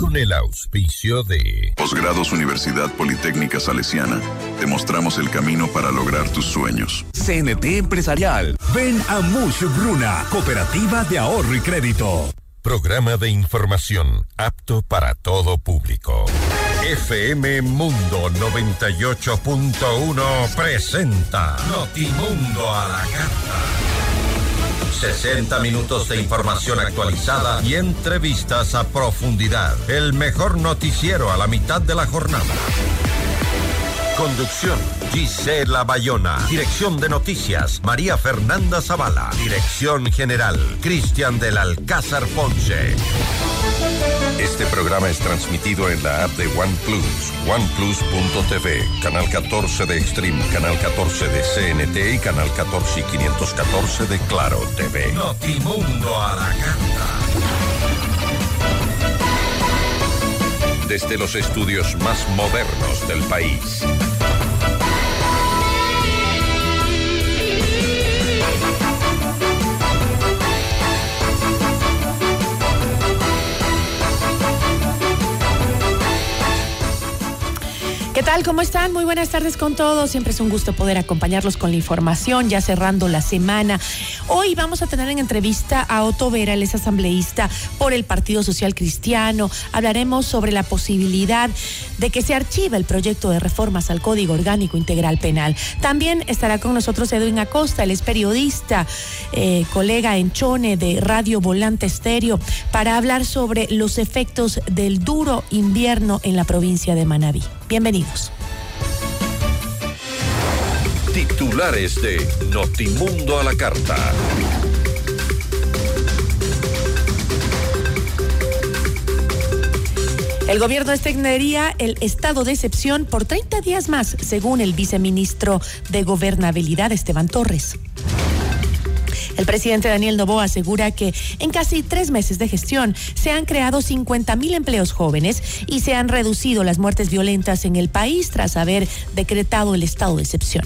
con el auspicio de Posgrados Universidad Politécnica Salesiana. Te mostramos el camino para lograr tus sueños. CNT Empresarial. Ven a Mush Bruna, Cooperativa de Ahorro y Crédito. Programa de información apto para todo público. FM Mundo 98.1 presenta Notimundo a la carta. 60 minutos de información actualizada y entrevistas a profundidad. El mejor noticiero a la mitad de la jornada. Conducción, Gisela Bayona. Dirección de noticias, María Fernanda Zavala. Dirección general, Cristian del Alcázar Ponce. Este programa es transmitido en la app de OnePlus, oneplus.tv, canal 14 de Extreme, canal 14 de CNT y canal 14 y 514 de Claro TV. Notimundo a la carta. Desde los estudios más modernos del país. ¿Qué tal? ¿Cómo están? Muy buenas tardes con todos. Siempre es un gusto poder acompañarlos con la información, ya cerrando la semana. Hoy vamos a tener en entrevista a Otto Vera, él es asambleísta por el Partido Social Cristiano. Hablaremos sobre la posibilidad de que se archive el proyecto de reformas al Código Orgánico Integral Penal. También estará con nosotros Edwin Acosta, él es periodista, eh, colega en Chone de Radio Volante Estéreo, para hablar sobre los efectos del duro invierno en la provincia de Manabí. Bienvenidos. Titulares de Notimundo a la carta. El gobierno extendería el estado de excepción por 30 días más, según el viceministro de Gobernabilidad, Esteban Torres. El presidente Daniel Novoa asegura que en casi tres meses de gestión se han creado 50 mil empleos jóvenes y se han reducido las muertes violentas en el país tras haber decretado el estado de excepción.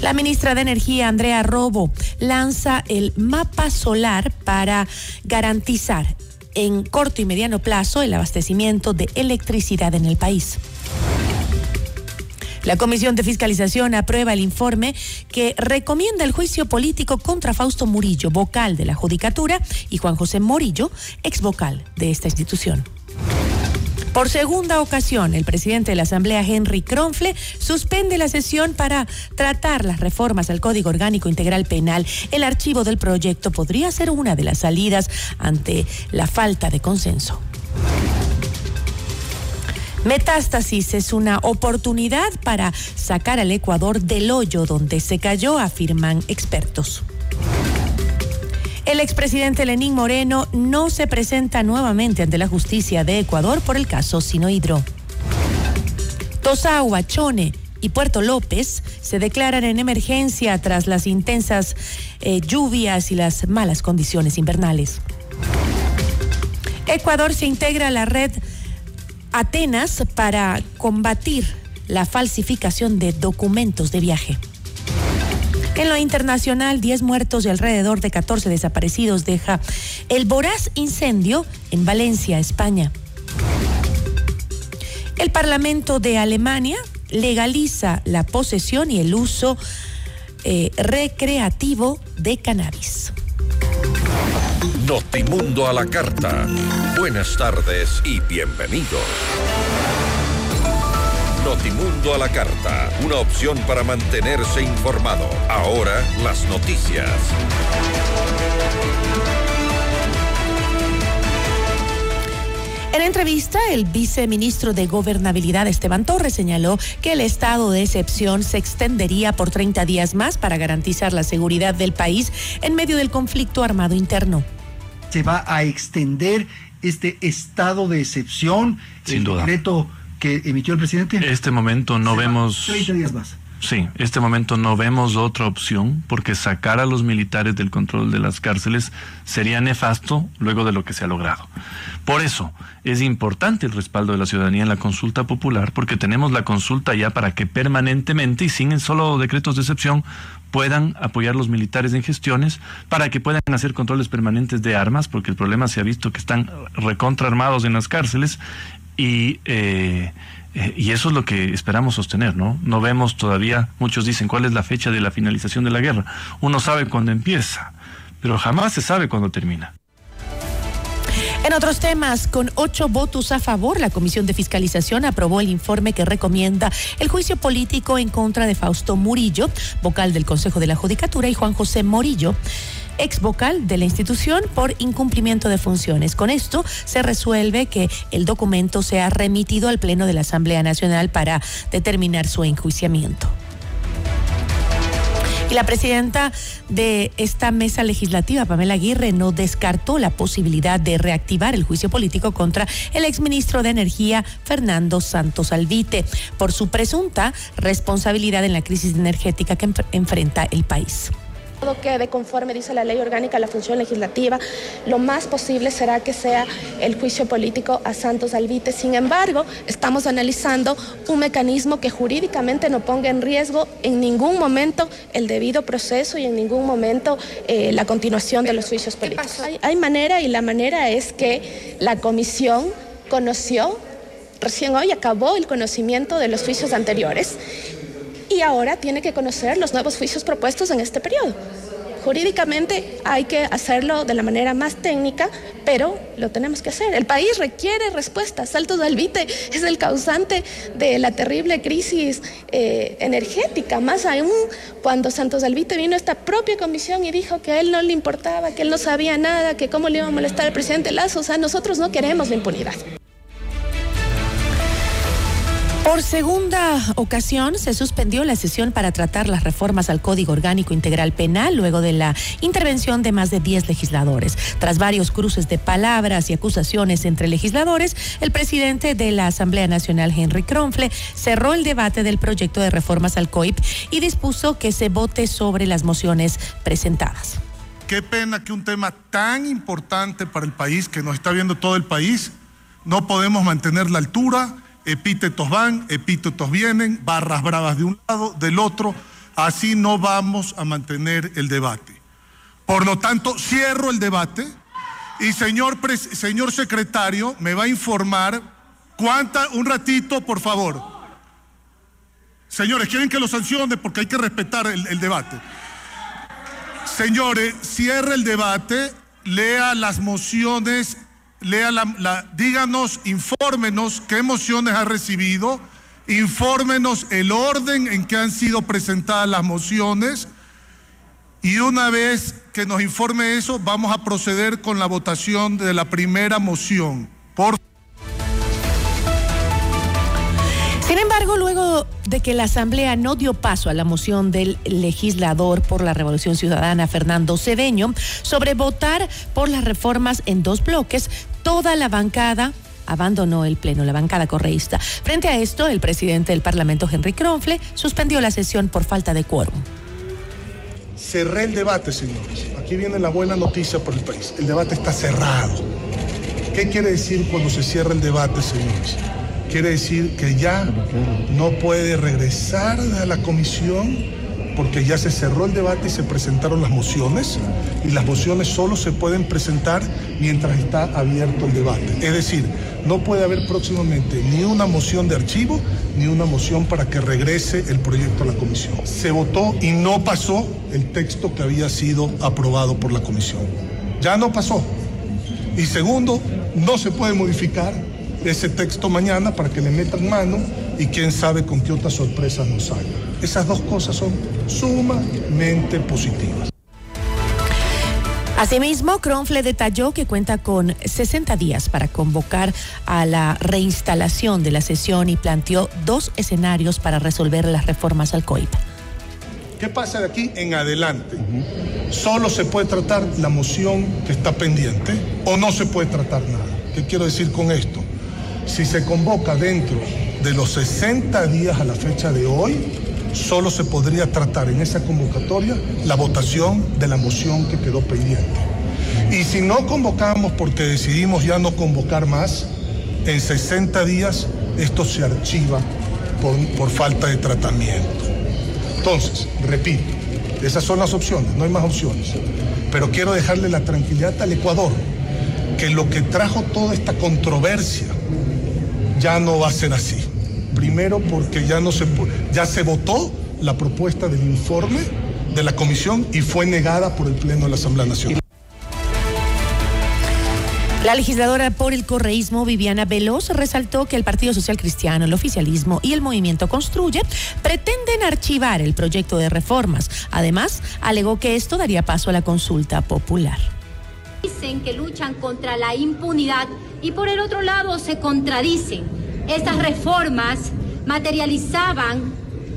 La ministra de Energía, Andrea Robo, lanza el mapa solar para garantizar en corto y mediano plazo el abastecimiento de electricidad en el país. La Comisión de Fiscalización aprueba el informe que recomienda el juicio político contra Fausto Murillo, vocal de la Judicatura, y Juan José Morillo, ex vocal de esta institución. Por segunda ocasión, el presidente de la Asamblea, Henry Kronfle, suspende la sesión para tratar las reformas al Código Orgánico Integral Penal. El archivo del proyecto podría ser una de las salidas ante la falta de consenso. Metástasis es una oportunidad para sacar al Ecuador del hoyo donde se cayó, afirman expertos. El expresidente Lenín Moreno no se presenta nuevamente ante la justicia de Ecuador por el caso Sinohidro. Tosagua, Chone y Puerto López se declaran en emergencia tras las intensas eh, lluvias y las malas condiciones invernales. Ecuador se integra a la red Atenas para combatir la falsificación de documentos de viaje. En lo internacional, 10 muertos y alrededor de 14 desaparecidos deja el voraz incendio en Valencia, España. El Parlamento de Alemania legaliza la posesión y el uso eh, recreativo de cannabis. Notimundo a la carta. Buenas tardes y bienvenidos. Notimundo a la carta, una opción para mantenerse informado. Ahora las noticias. En entrevista, el viceministro de Gobernabilidad, Esteban Torres, señaló que el estado de excepción se extendería por 30 días más para garantizar la seguridad del país en medio del conflicto armado interno. Se va a extender este estado de excepción, Sin el duda. decreto que emitió el presidente. En este momento no Se vemos 30 días más. Sí, este momento no vemos otra opción porque sacar a los militares del control de las cárceles sería nefasto luego de lo que se ha logrado. Por eso es importante el respaldo de la ciudadanía en la consulta popular porque tenemos la consulta ya para que permanentemente y sin solo decretos de excepción puedan apoyar los militares en gestiones, para que puedan hacer controles permanentes de armas, porque el problema se ha visto que están recontraarmados en las cárceles y eh, eh, y eso es lo que esperamos sostener, ¿no? No vemos todavía, muchos dicen, cuál es la fecha de la finalización de la guerra. Uno sabe cuándo empieza, pero jamás se sabe cuándo termina. En otros temas, con ocho votos a favor, la Comisión de Fiscalización aprobó el informe que recomienda el juicio político en contra de Fausto Murillo, vocal del Consejo de la Judicatura, y Juan José Morillo ex vocal de la institución por incumplimiento de funciones. Con esto se resuelve que el documento sea remitido al Pleno de la Asamblea Nacional para determinar su enjuiciamiento. Y la presidenta de esta mesa legislativa, Pamela Aguirre, no descartó la posibilidad de reactivar el juicio político contra el exministro de Energía, Fernando Santos Alvite, por su presunta responsabilidad en la crisis energética que enfrenta el país. Todo quede conforme dice la ley orgánica, la función legislativa. Lo más posible será que sea el juicio político a Santos Alvite. Sin embargo, estamos analizando un mecanismo que jurídicamente no ponga en riesgo en ningún momento el debido proceso y en ningún momento eh, la continuación de los juicios políticos. Hay, hay manera y la manera es que la comisión conoció recién hoy acabó el conocimiento de los juicios anteriores y ahora tiene que conocer los nuevos juicios propuestos en este periodo. Jurídicamente hay que hacerlo de la manera más técnica, pero lo tenemos que hacer. El país requiere respuestas. Salto del es el causante de la terrible crisis eh, energética, más aún cuando Santos Alvite vino a esta propia comisión y dijo que a él no le importaba, que él no sabía nada, que cómo le iba a molestar al presidente Lazo. O sea, nosotros no queremos la impunidad. Por segunda ocasión se suspendió la sesión para tratar las reformas al Código Orgánico Integral Penal luego de la intervención de más de 10 legisladores. Tras varios cruces de palabras y acusaciones entre legisladores, el presidente de la Asamblea Nacional, Henry Kronfle, cerró el debate del proyecto de reformas al COIP y dispuso que se vote sobre las mociones presentadas. Qué pena que un tema tan importante para el país, que nos está viendo todo el país, no podemos mantener la altura epítetos van, epítetos vienen, barras bravas de un lado, del otro. Así no vamos a mantener el debate. Por lo tanto, cierro el debate y señor, señor secretario me va a informar cuánta, un ratito, por favor. Señores, quieren que lo sancione porque hay que respetar el, el debate. Señores, cierre el debate, lea las mociones lea la, díganos, infórmenos qué mociones ha recibido, infórmenos el orden en que han sido presentadas las mociones y una vez que nos informe eso, vamos a proceder con la votación de la primera moción. Por Sin embargo, de que la Asamblea no dio paso a la moción del legislador por la Revolución Ciudadana, Fernando Cedeño, sobre votar por las reformas en dos bloques, toda la bancada abandonó el pleno, la bancada correísta. Frente a esto, el presidente del Parlamento, Henry Kronfle, suspendió la sesión por falta de quórum. Cerré el debate, señores. Aquí viene la buena noticia por el país. El debate está cerrado. ¿Qué quiere decir cuando se cierra el debate, señores? Quiere decir que ya no puede regresar a la comisión porque ya se cerró el debate y se presentaron las mociones y las mociones solo se pueden presentar mientras está abierto el debate. Es decir, no puede haber próximamente ni una moción de archivo ni una moción para que regrese el proyecto a la comisión. Se votó y no pasó el texto que había sido aprobado por la comisión. Ya no pasó. Y segundo, no se puede modificar ese texto mañana para que le metan mano y quién sabe con qué otras sorpresas nos salga. Esas dos cosas son sumamente positivas. Asimismo, Kronfle detalló que cuenta con 60 días para convocar a la reinstalación de la sesión y planteó dos escenarios para resolver las reformas al COIP. ¿Qué pasa de aquí en adelante? Solo se puede tratar la moción que está pendiente o no se puede tratar nada. ¿Qué quiero decir con esto? Si se convoca dentro de los 60 días a la fecha de hoy, solo se podría tratar en esa convocatoria la votación de la moción que quedó pendiente. Y si no convocamos porque decidimos ya no convocar más, en 60 días esto se archiva por, por falta de tratamiento. Entonces, repito, esas son las opciones, no hay más opciones. Pero quiero dejarle la tranquilidad al Ecuador, que lo que trajo toda esta controversia ya no va a ser así. Primero porque ya, no se, ya se votó la propuesta del informe de la comisión y fue negada por el Pleno de la Asamblea Nacional. La legisladora por el correísmo, Viviana Veloz, resaltó que el Partido Social Cristiano, el oficialismo y el movimiento Construye pretenden archivar el proyecto de reformas. Además, alegó que esto daría paso a la consulta popular. Dicen que luchan contra la impunidad y por el otro lado se contradicen. Estas reformas materializaban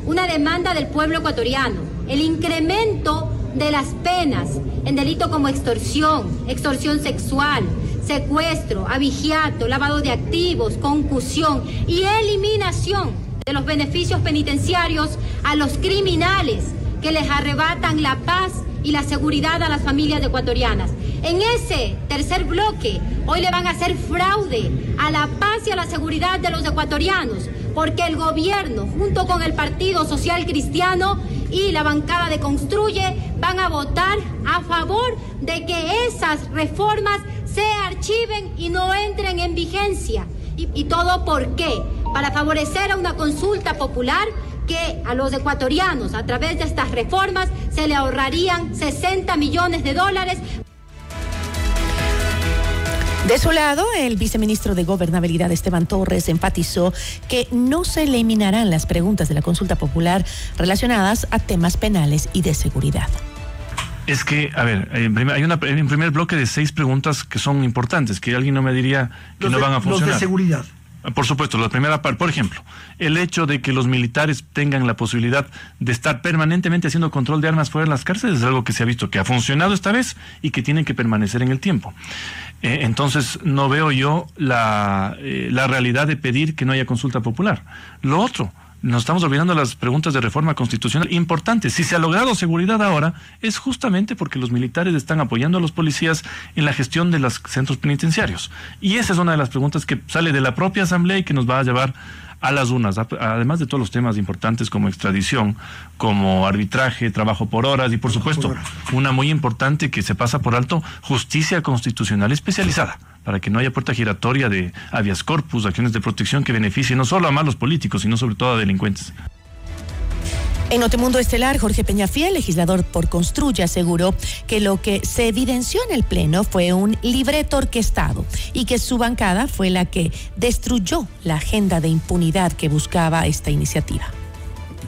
una demanda del pueblo ecuatoriano, el incremento de las penas en delitos como extorsión, extorsión sexual, secuestro, avigiato, lavado de activos, concusión y eliminación de los beneficios penitenciarios a los criminales que les arrebatan la paz y la seguridad a las familias ecuatorianas. En ese tercer bloque, hoy le van a hacer fraude a la paz y a la seguridad de los ecuatorianos, porque el gobierno, junto con el Partido Social Cristiano y la bancada de Construye, van a votar a favor de que esas reformas se archiven y no entren en vigencia. ¿Y, todo por qué? Para favorecer a una consulta popular que a los ecuatorianos a través de estas reformas se le ahorrarían 60 millones de dólares. De su lado, el viceministro de Gobernabilidad, Esteban Torres, enfatizó que no se eliminarán las preguntas de la consulta popular relacionadas a temas penales y de seguridad. Es que, a ver, en primer, hay una, en primer bloque de seis preguntas que son importantes, que alguien no me diría que Los no de- van a funcionar. Los de seguridad. Por supuesto, la primera parte, por ejemplo, el hecho de que los militares tengan la posibilidad de estar permanentemente haciendo control de armas fuera de las cárceles es algo que se ha visto que ha funcionado esta vez y que tienen que permanecer en el tiempo. Eh, entonces, no veo yo la, eh, la realidad de pedir que no haya consulta popular. Lo otro, nos estamos olvidando las preguntas de reforma constitucional importantes. Si se ha logrado seguridad ahora, es justamente porque los militares están apoyando a los policías en la gestión de los centros penitenciarios. Y esa es una de las preguntas que sale de la propia Asamblea y que nos va a llevar a las unas, además de todos los temas importantes como extradición, como arbitraje, trabajo por horas y por supuesto una muy importante que se pasa por alto, justicia constitucional especializada, para que no haya puerta giratoria de habeas corpus, acciones de protección que beneficien no solo a malos políticos, sino sobre todo a delincuentes. En Notimundo Estelar, Jorge Peñafiel, legislador por Construya, aseguró que lo que se evidenció en el Pleno fue un libreto orquestado y que su bancada fue la que destruyó la agenda de impunidad que buscaba esta iniciativa.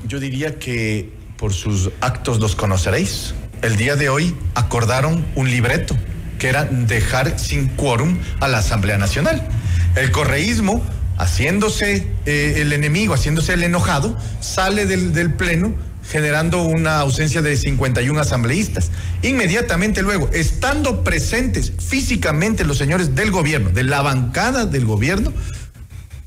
Yo diría que por sus actos los conoceréis. El día de hoy acordaron un libreto, que era dejar sin quórum a la Asamblea Nacional. El correísmo, haciéndose eh, el enemigo, haciéndose el enojado, sale del, del Pleno generando una ausencia de 51 asambleístas. Inmediatamente luego, estando presentes físicamente los señores del gobierno, de la bancada del gobierno,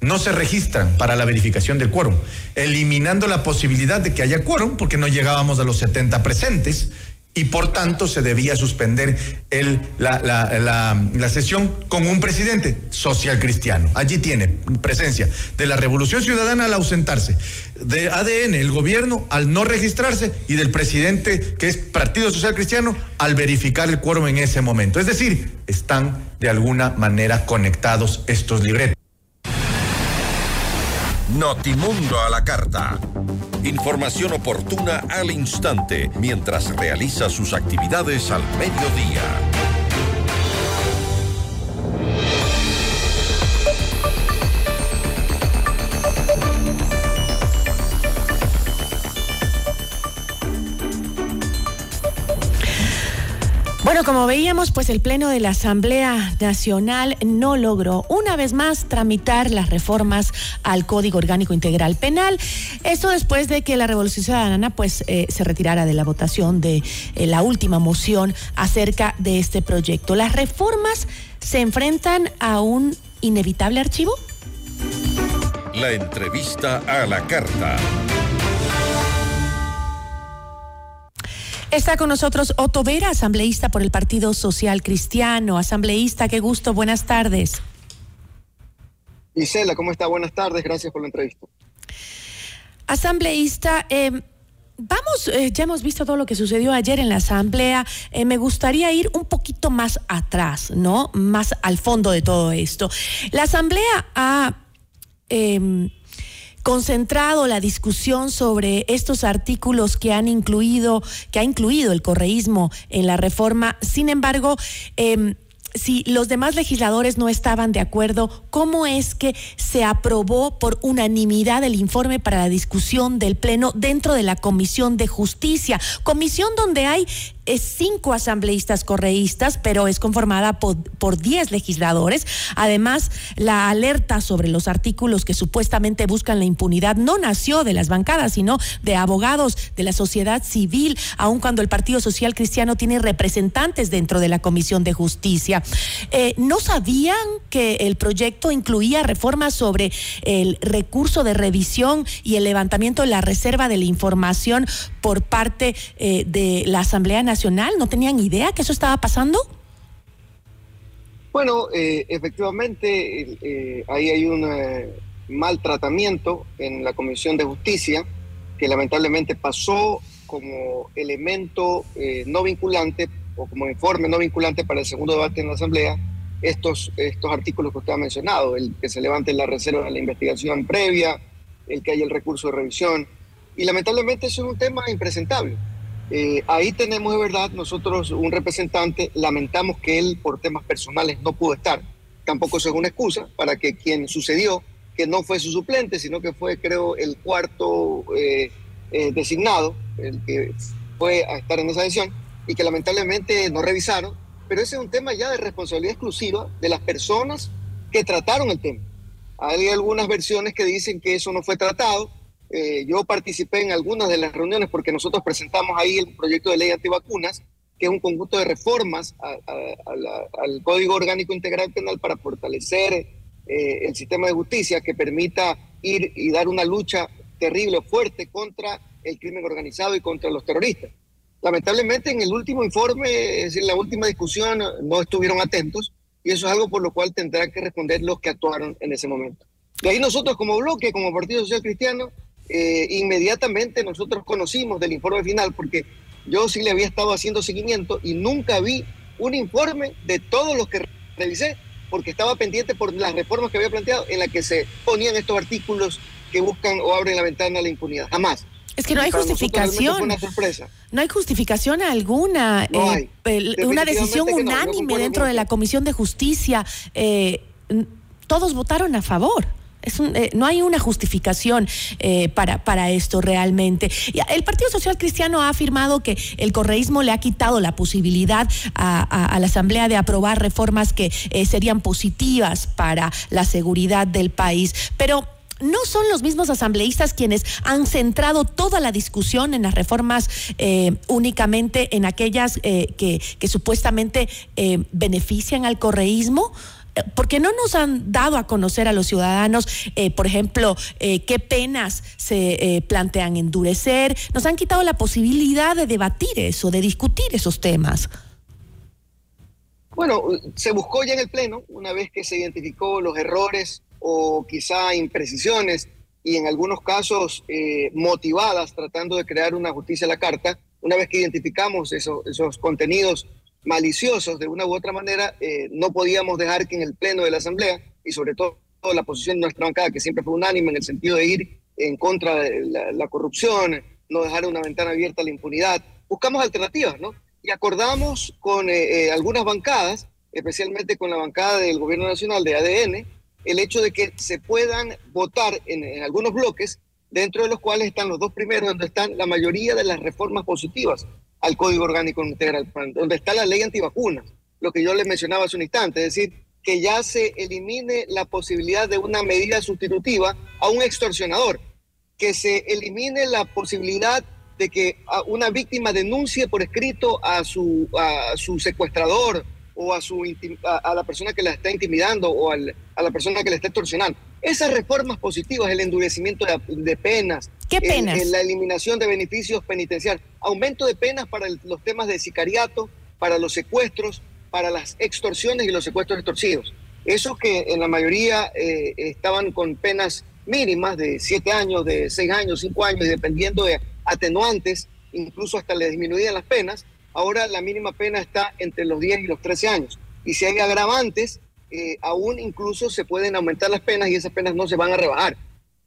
no se registran para la verificación del quórum, eliminando la posibilidad de que haya quórum porque no llegábamos a los 70 presentes y por tanto se debía suspender el, la, la- la- sesión con un presidente social cristiano. Allí tiene presencia de la Revolución Ciudadana al ausentarse, de ADN, el gobierno al no registrarse y del presidente que es Partido Social Cristiano al verificar el quórum en ese momento. Es decir, están de alguna manera conectados estos libretos. Notimundo a la carta. Información oportuna al instante mientras realiza sus actividades al mediodía. Bueno, como veíamos, pues el Pleno de la Asamblea Nacional no logró una vez más tramitar las reformas al Código Orgánico Integral Penal. Esto después de que la Revolución Ciudadana pues eh, se retirara de la votación de eh, la última moción acerca de este proyecto. Las reformas se enfrentan a un inevitable archivo. La entrevista a la carta. Está con nosotros Otto Vera, asambleísta por el Partido Social Cristiano. Asambleísta, qué gusto, buenas tardes. Isela, ¿cómo está? Buenas tardes, gracias por la entrevista. Asambleísta, eh, vamos, eh, ya hemos visto todo lo que sucedió ayer en la Asamblea. Eh, me gustaría ir un poquito más atrás, ¿no? Más al fondo de todo esto. La Asamblea ha em, concentrado la discusión sobre estos artículos que han incluido, que ha incluido el correísmo en la reforma. Sin embargo, em, si los demás legisladores no estaban de acuerdo, ¿cómo es que se aprobó por unanimidad el informe para la discusión del Pleno dentro de la Comisión de Justicia? Comisión donde hay es cinco asambleístas correístas, pero es conformada por, diez legisladores. Además, la alerta sobre los artículos que supuestamente buscan la impunidad no nació de las bancadas, sino de abogados de la sociedad civil, aun cuando el Partido Social Cristiano tiene representantes dentro de la Comisión de Justicia. Eh, ¿No sabían que el proyecto incluía reformas sobre el recurso de revisión y el levantamiento de la reserva de la información por parte eh, de la Asamblea Nacional? ¿No tenían idea que eso estaba pasando? Bueno, eh, efectivamente, eh, ahí hay un eh, mal tratamiento en la Comisión de Justicia que lamentablemente pasó como elemento no vinculante o como informe no vinculante para el segundo debate en la Asamblea estos, estos artículos que usted ha mencionado, el que se levante la reserva de la investigación previa, el que haya el recurso de revisión. Y lamentablemente eso es un tema impresentable. Eh, ahí tenemos de verdad nosotros un representante, lamentamos que él por temas personales no pudo estar, tampoco es una excusa para que quien sucedió, que no fue su suplente, sino que fue creo el cuarto eh, eh, designado, el que fue a estar en esa sesión, y que lamentablemente no revisaron, pero ese es un tema ya de responsabilidad exclusiva de las personas que trataron el tema. Hay algunas versiones que dicen que eso no fue tratado, eh, yo participé en algunas de las reuniones porque nosotros presentamos ahí el proyecto de ley antivacunas, que es un conjunto de reformas al Código Orgánico Integral Penal para fortalecer eh, el sistema de justicia que permita ir y dar una lucha terrible, fuerte contra el crimen organizado y contra los terroristas. Lamentablemente en el último informe, es en la última discusión, no estuvieron atentos y eso es algo por lo cual tendrán que responder los que actuaron en ese momento. De ahí nosotros como bloque, como Partido Social Cristiano, eh, inmediatamente nosotros conocimos del informe final, porque yo sí le había estado haciendo seguimiento y nunca vi un informe de todos los que revisé, porque estaba pendiente por las reformas que había planteado en la que se ponían estos artículos que buscan o abren la ventana a la impunidad. Jamás. Es que no hay justificación. No hay justificación alguna. Eh, una decisión unánime dentro de la Comisión de Justicia. Eh, todos votaron a favor. Eh, no hay una justificación eh, para, para esto realmente. El Partido Social Cristiano ha afirmado que el correísmo le ha quitado la posibilidad a, la Asamblea de aprobar reformas que eh, serían positivas para la seguridad del país. Pero no son los mismos asambleístas quienes han centrado toda la discusión en las reformas únicamente en aquellas que, que, supuestamente benefician al correísmo porque no nos han dado a conocer a los ciudadanos, eh, por ejemplo, eh, qué penas se eh, plantean endurecer. Nos han quitado la posibilidad de debatir eso, de discutir esos temas. Bueno, se buscó ya en el Pleno, una vez que se identificó los errores o quizá imprecisiones y en algunos casos motivadas tratando de crear una justicia a la carta, una vez que identificamos esos contenidos maliciosos de una u otra manera, eh, no podíamos dejar que en el Pleno de la Asamblea, y sobre todo la posición de nuestra bancada, que siempre fue unánime en el sentido de ir en contra de la, corrupción, no dejar una ventana abierta a la impunidad, buscamos alternativas, ¿no? Y acordamos con eh, eh, algunas bancadas, especialmente con la bancada del Gobierno Nacional de ADN, el hecho de que se puedan votar en, en algunos bloques, dentro de los cuales están los dos primeros, donde están la mayoría de las reformas positivas al Código Orgánico Integral, donde está la ley antivacunas, lo que yo le mencionaba hace un instante, es decir, que ya se elimine la posibilidad de una medida sustitutiva a un extorsionador, que se elimine la posibilidad de que una víctima denuncie por escrito a su, a su secuestrador o a, su, a, la persona que la está intimidando o a la persona que la está extorsionando. Esas reformas positivas, el endurecimiento de, penas, ¿Qué penas? la eliminación de beneficios penitenciarios, aumento de penas para los temas de sicariato, para los secuestros, para las extorsiones y los secuestros extorsivos. Esos que en la mayoría eh, estaban con penas mínimas de siete años, de seis años, cinco años, y dependiendo de atenuantes, incluso hasta le disminuían las penas, ahora la mínima pena está entre los 10 y los 13 años. Y si hay agravantes, eh, aún incluso se pueden aumentar las penas y esas penas no se van a rebajar.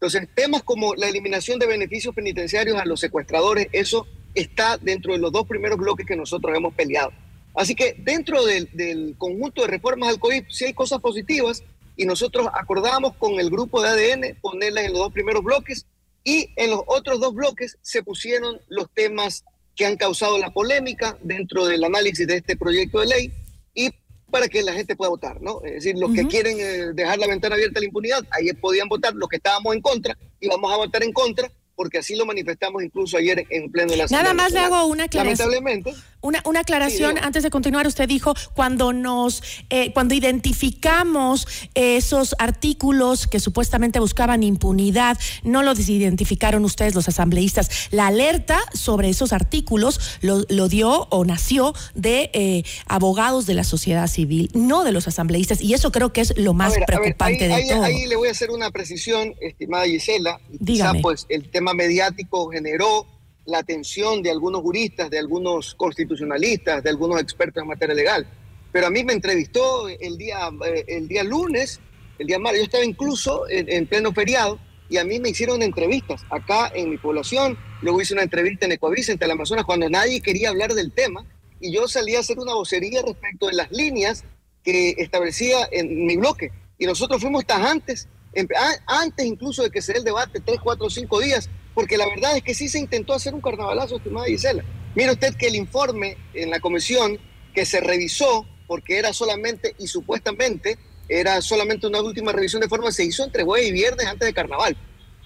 Entonces, temas como la eliminación de beneficios penitenciarios a los secuestradores, eso está dentro de los dos primeros bloques que nosotros hemos peleado. Así que dentro del, conjunto de reformas al COVID sí hay cosas positivas y nosotros acordamos con el grupo de ADN ponerlas en los dos primeros bloques y en los otros dos bloques se pusieron los temas que han causado la polémica dentro del análisis de este proyecto de ley para que la gente pueda votar, ¿no? Es decir, los que quieren eh, dejar la ventana abierta a la impunidad, ahí podían votar, los que estábamos en contra, y vamos a votar en contra, porque así lo manifestamos incluso ayer en pleno de la Nada más le hago una aclaración. Lamentablemente. Una, una aclaración antes de continuar. Usted dijo cuando nos, eh, cuando identificamos esos artículos que supuestamente buscaban impunidad, no los identificaron ustedes los asambleístas. La alerta sobre esos artículos lo, lo dio o nació de eh, abogados de la sociedad civil, no de los asambleístas. Y eso creo que es lo más preocupante de todo. Ahí le voy a hacer una precisión, estimada Gisela. Dígame. Quizá, pues el tema mediático generó la atención de algunos juristas, de algunos constitucionalistas, de algunos expertos en materia legal. Pero a mí me entrevistó el día, eh, el día lunes, el día martes, yo estaba incluso en, pleno feriado y a mí me hicieron entrevistas acá en mi población, luego hice una entrevista en Ecuavicente, en Amazonas, cuando nadie quería hablar del tema y yo salí a hacer una vocería respecto de las líneas que establecía en mi bloque. Y nosotros fuimos tajantes, antes incluso de que se dé el debate, tres, cuatro, cinco días, porque la verdad es que sí se intentó hacer un carnavalazo, estimada Gisela. Mire usted que el informe en la comisión que se revisó, porque era solamente y supuestamente era solamente una última revisión de forma, se hizo entre jueves y viernes antes de carnaval.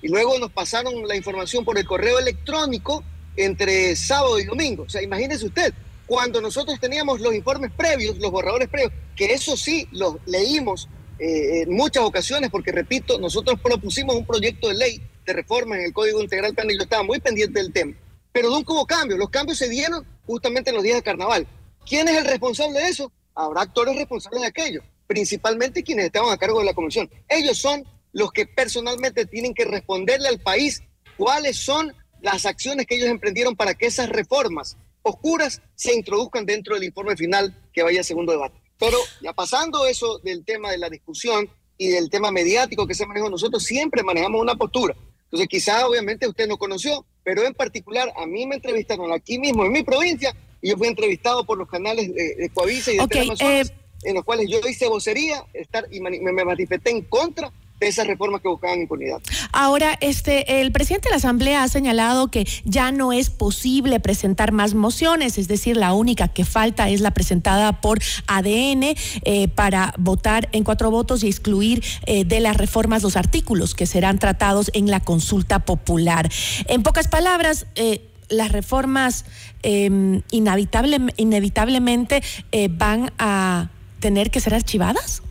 Y luego nos pasaron la información por el correo electrónico entre sábado y domingo. O sea, imagínese usted, cuando nosotros teníamos los informes previos, los borradores previos, que eso sí los leímos eh, en muchas ocasiones, porque repito, nosotros propusimos un proyecto de ley de reforma en el Código Integral Penal yo estaba muy pendiente del tema. Pero nunca hubo cambios. Los cambios se dieron justamente en los días de carnaval. ¿Quién es el responsable de eso? Habrá actores responsables de aquello, principalmente quienes estaban a cargo de la comisión. Ellos son los que personalmente tienen que responderle al país cuáles son las acciones que ellos emprendieron para que esas reformas oscuras se introduzcan dentro del informe final que vaya a segundo debate. Pero ya pasando eso del tema de la discusión y del tema mediático que se manejó, nosotros siempre manejamos una postura. Entonces, quizá obviamente usted no conoció, pero en particular a mí me entrevistaron aquí mismo en mi provincia y yo fui entrevistado por los canales de, de Coavisa y de okay, eh, en los cuales yo hice vocería estar, y me, me manifesté en contra esas reformas que buscaban impunidad. Ahora, este, el presidente de la Asamblea ha señalado que ya no es posible presentar más mociones, es decir, la única que falta es la presentada por ADN eh, para votar en cuatro votos y excluir eh, de las reformas los artículos que serán tratados en la consulta popular. En pocas palabras, eh, las reformas em, inevitable, inevitablemente van a tener que ser archivadas.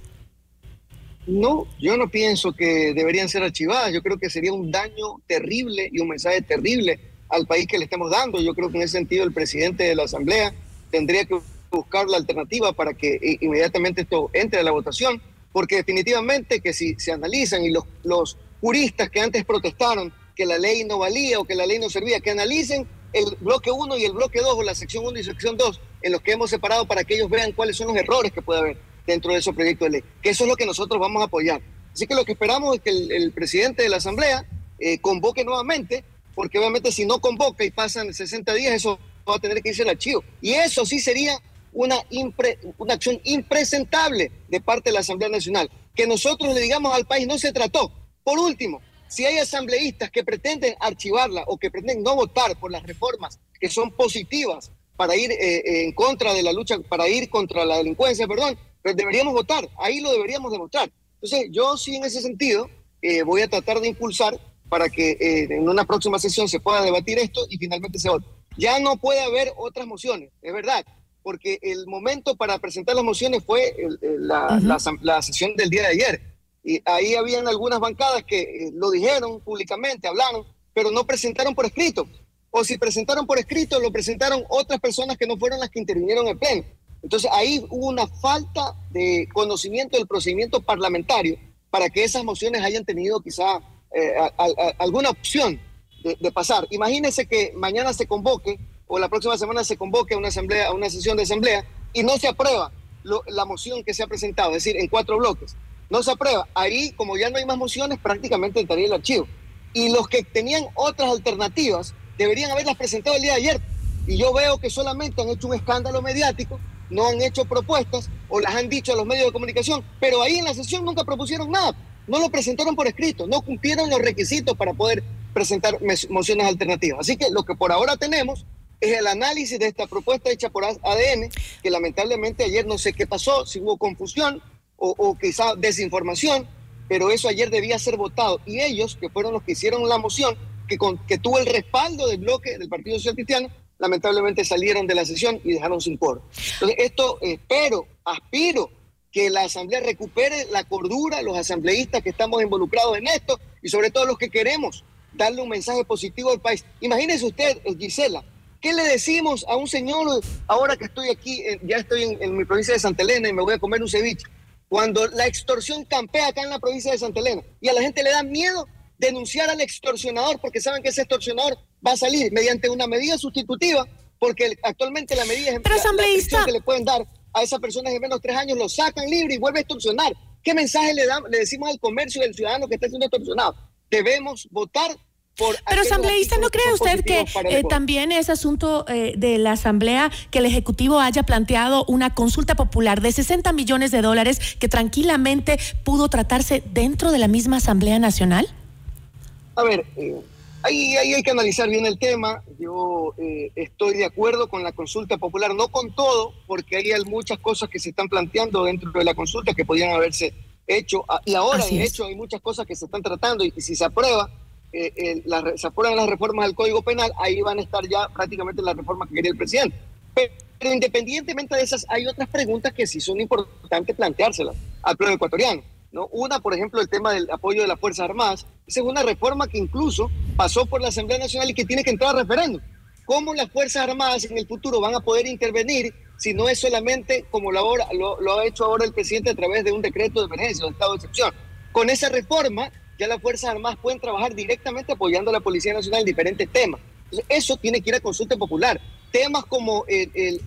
No, yo no pienso que deberían ser archivadas. Yo creo que sería un daño terrible y un mensaje terrible al país que le estamos dando. Yo creo que en ese sentido el presidente de la Asamblea tendría que buscar la alternativa para que inmediatamente esto entre a la votación, porque definitivamente que si se analizan y los, los juristas que antes protestaron que la ley no valía o que la ley no servía, que analicen el bloque 1 y el bloque 2 o la sección 1 y sección 2 en los que hemos separado para que ellos vean cuáles son los errores que puede haber dentro de esos proyectos de ley, que eso es lo que nosotros vamos a apoyar. Así que lo que esperamos es que el, presidente de la Asamblea eh, convoque nuevamente, porque obviamente si no convoca y pasan 60 días, eso va a tener que irse al archivo. Y eso sí sería una, una acción impresentable de parte de la Asamblea Nacional. Que nosotros le digamos al país, no se trató. Por último, si hay asambleístas que pretenden archivarla o que pretenden no votar por las reformas que son positivas para ir eh, en contra de la lucha, para ir contra la delincuencia, perdón, pero deberíamos votar, ahí lo deberíamos demostrar. Entonces, yo sí en ese sentido eh, voy a tratar de impulsar para que eh, en una próxima sesión se pueda debatir esto y finalmente se vote. Ya no puede haber otras mociones, es verdad, porque el momento para presentar las mociones fue la, la, sesión del día de ayer. Y ahí habían algunas bancadas que eh, lo dijeron públicamente, hablaron, pero no presentaron por escrito. O si presentaron por escrito, lo presentaron otras personas que no fueron las que intervinieron en pleno. Entonces ahí hubo una falta de conocimiento del procedimiento parlamentario para que esas mociones hayan tenido quizá eh, alguna opción de, pasar. Imagínense que mañana se convoque o la próxima semana se convoque a una asamblea, a una sesión de asamblea y no se aprueba la moción que se ha presentado, es decir, en cuatro bloques. No se aprueba. Ahí, como ya no hay más mociones, prácticamente entraría el archivo. Y los que tenían otras alternativas deberían haberlas presentado el día de ayer. Y yo veo que solamente han hecho un escándalo mediático, no han hecho propuestas o las han dicho a los medios de comunicación, pero ahí en la sesión nunca propusieron nada. No lo presentaron por escrito, no cumplieron los requisitos para poder presentar mociones alternativas. Así que lo que por ahora tenemos es el análisis de esta propuesta hecha por ADN, que lamentablemente ayer no sé qué pasó, si hubo confusión o, quizá desinformación, pero eso ayer debía ser votado. Y ellos, que fueron los que hicieron la moción, que, que tuvo el respaldo del bloque del Partido Social Cristiano, lamentablemente salieron de la sesión y dejaron sin coro. Entonces, esto espero, aspiro que la Asamblea recupere la cordura, los asambleístas que estamos involucrados en esto y sobre todo los que queremos darle un mensaje positivo al país. Imagínese usted, Gisela, ¿Qué le decimos a un señor, ahora que estoy aquí, eh, ya estoy en, mi provincia de Santa Elena y me voy a comer un ceviche, cuando la extorsión campea acá en la provincia de Santa Elena y a la gente le da miedo denunciar al extorsionador porque saben que ese extorsionador va a salir mediante una medida sustitutiva porque actualmente la medida es la, que le pueden dar a esas personas de menos tres años, lo sacan libre y vuelve a extorsionar. ¿Qué mensaje le, le decimos al comercio y al ciudadano que está siendo extorsionado? Debemos votar pero asambleísta, ¿no cree usted que eh, también es asunto eh, de la Asamblea que el Ejecutivo haya planteado una consulta popular de 60 millones de dólares que tranquilamente pudo tratarse dentro de la misma Asamblea Nacional? A ver, eh, ahí, hay que analizar bien el tema. Yo estoy de acuerdo con la consulta popular, no con todo, porque hay muchas cosas que se están planteando dentro de la consulta que podrían haberse hecho. Ah, y ahora, de hecho, hay muchas cosas que se están tratando y si se aprueba eh, se aprueban las reformas del Código Penal, ahí van a estar ya prácticamente las reformas que quería el presidente. Pero, independientemente de esas, hay otras preguntas que sí son importantes planteárselas al pueblo ecuatoriano. ¿no? Una, por ejemplo, el tema del apoyo de las Fuerzas Armadas. Esa es una reforma que incluso pasó por la Asamblea Nacional y que tiene que entrar a referéndum. ¿Cómo las Fuerzas Armadas en el futuro van a poder intervenir si no es solamente como lo, lo, lo ha hecho ahora el presidente a través de un decreto de emergencia o de estado de excepción? Con esa reforma ya las Fuerzas Armadas pueden trabajar directamente apoyando a la Policía Nacional en diferentes temas. eso tiene que ir a consulta popular. Temas como el,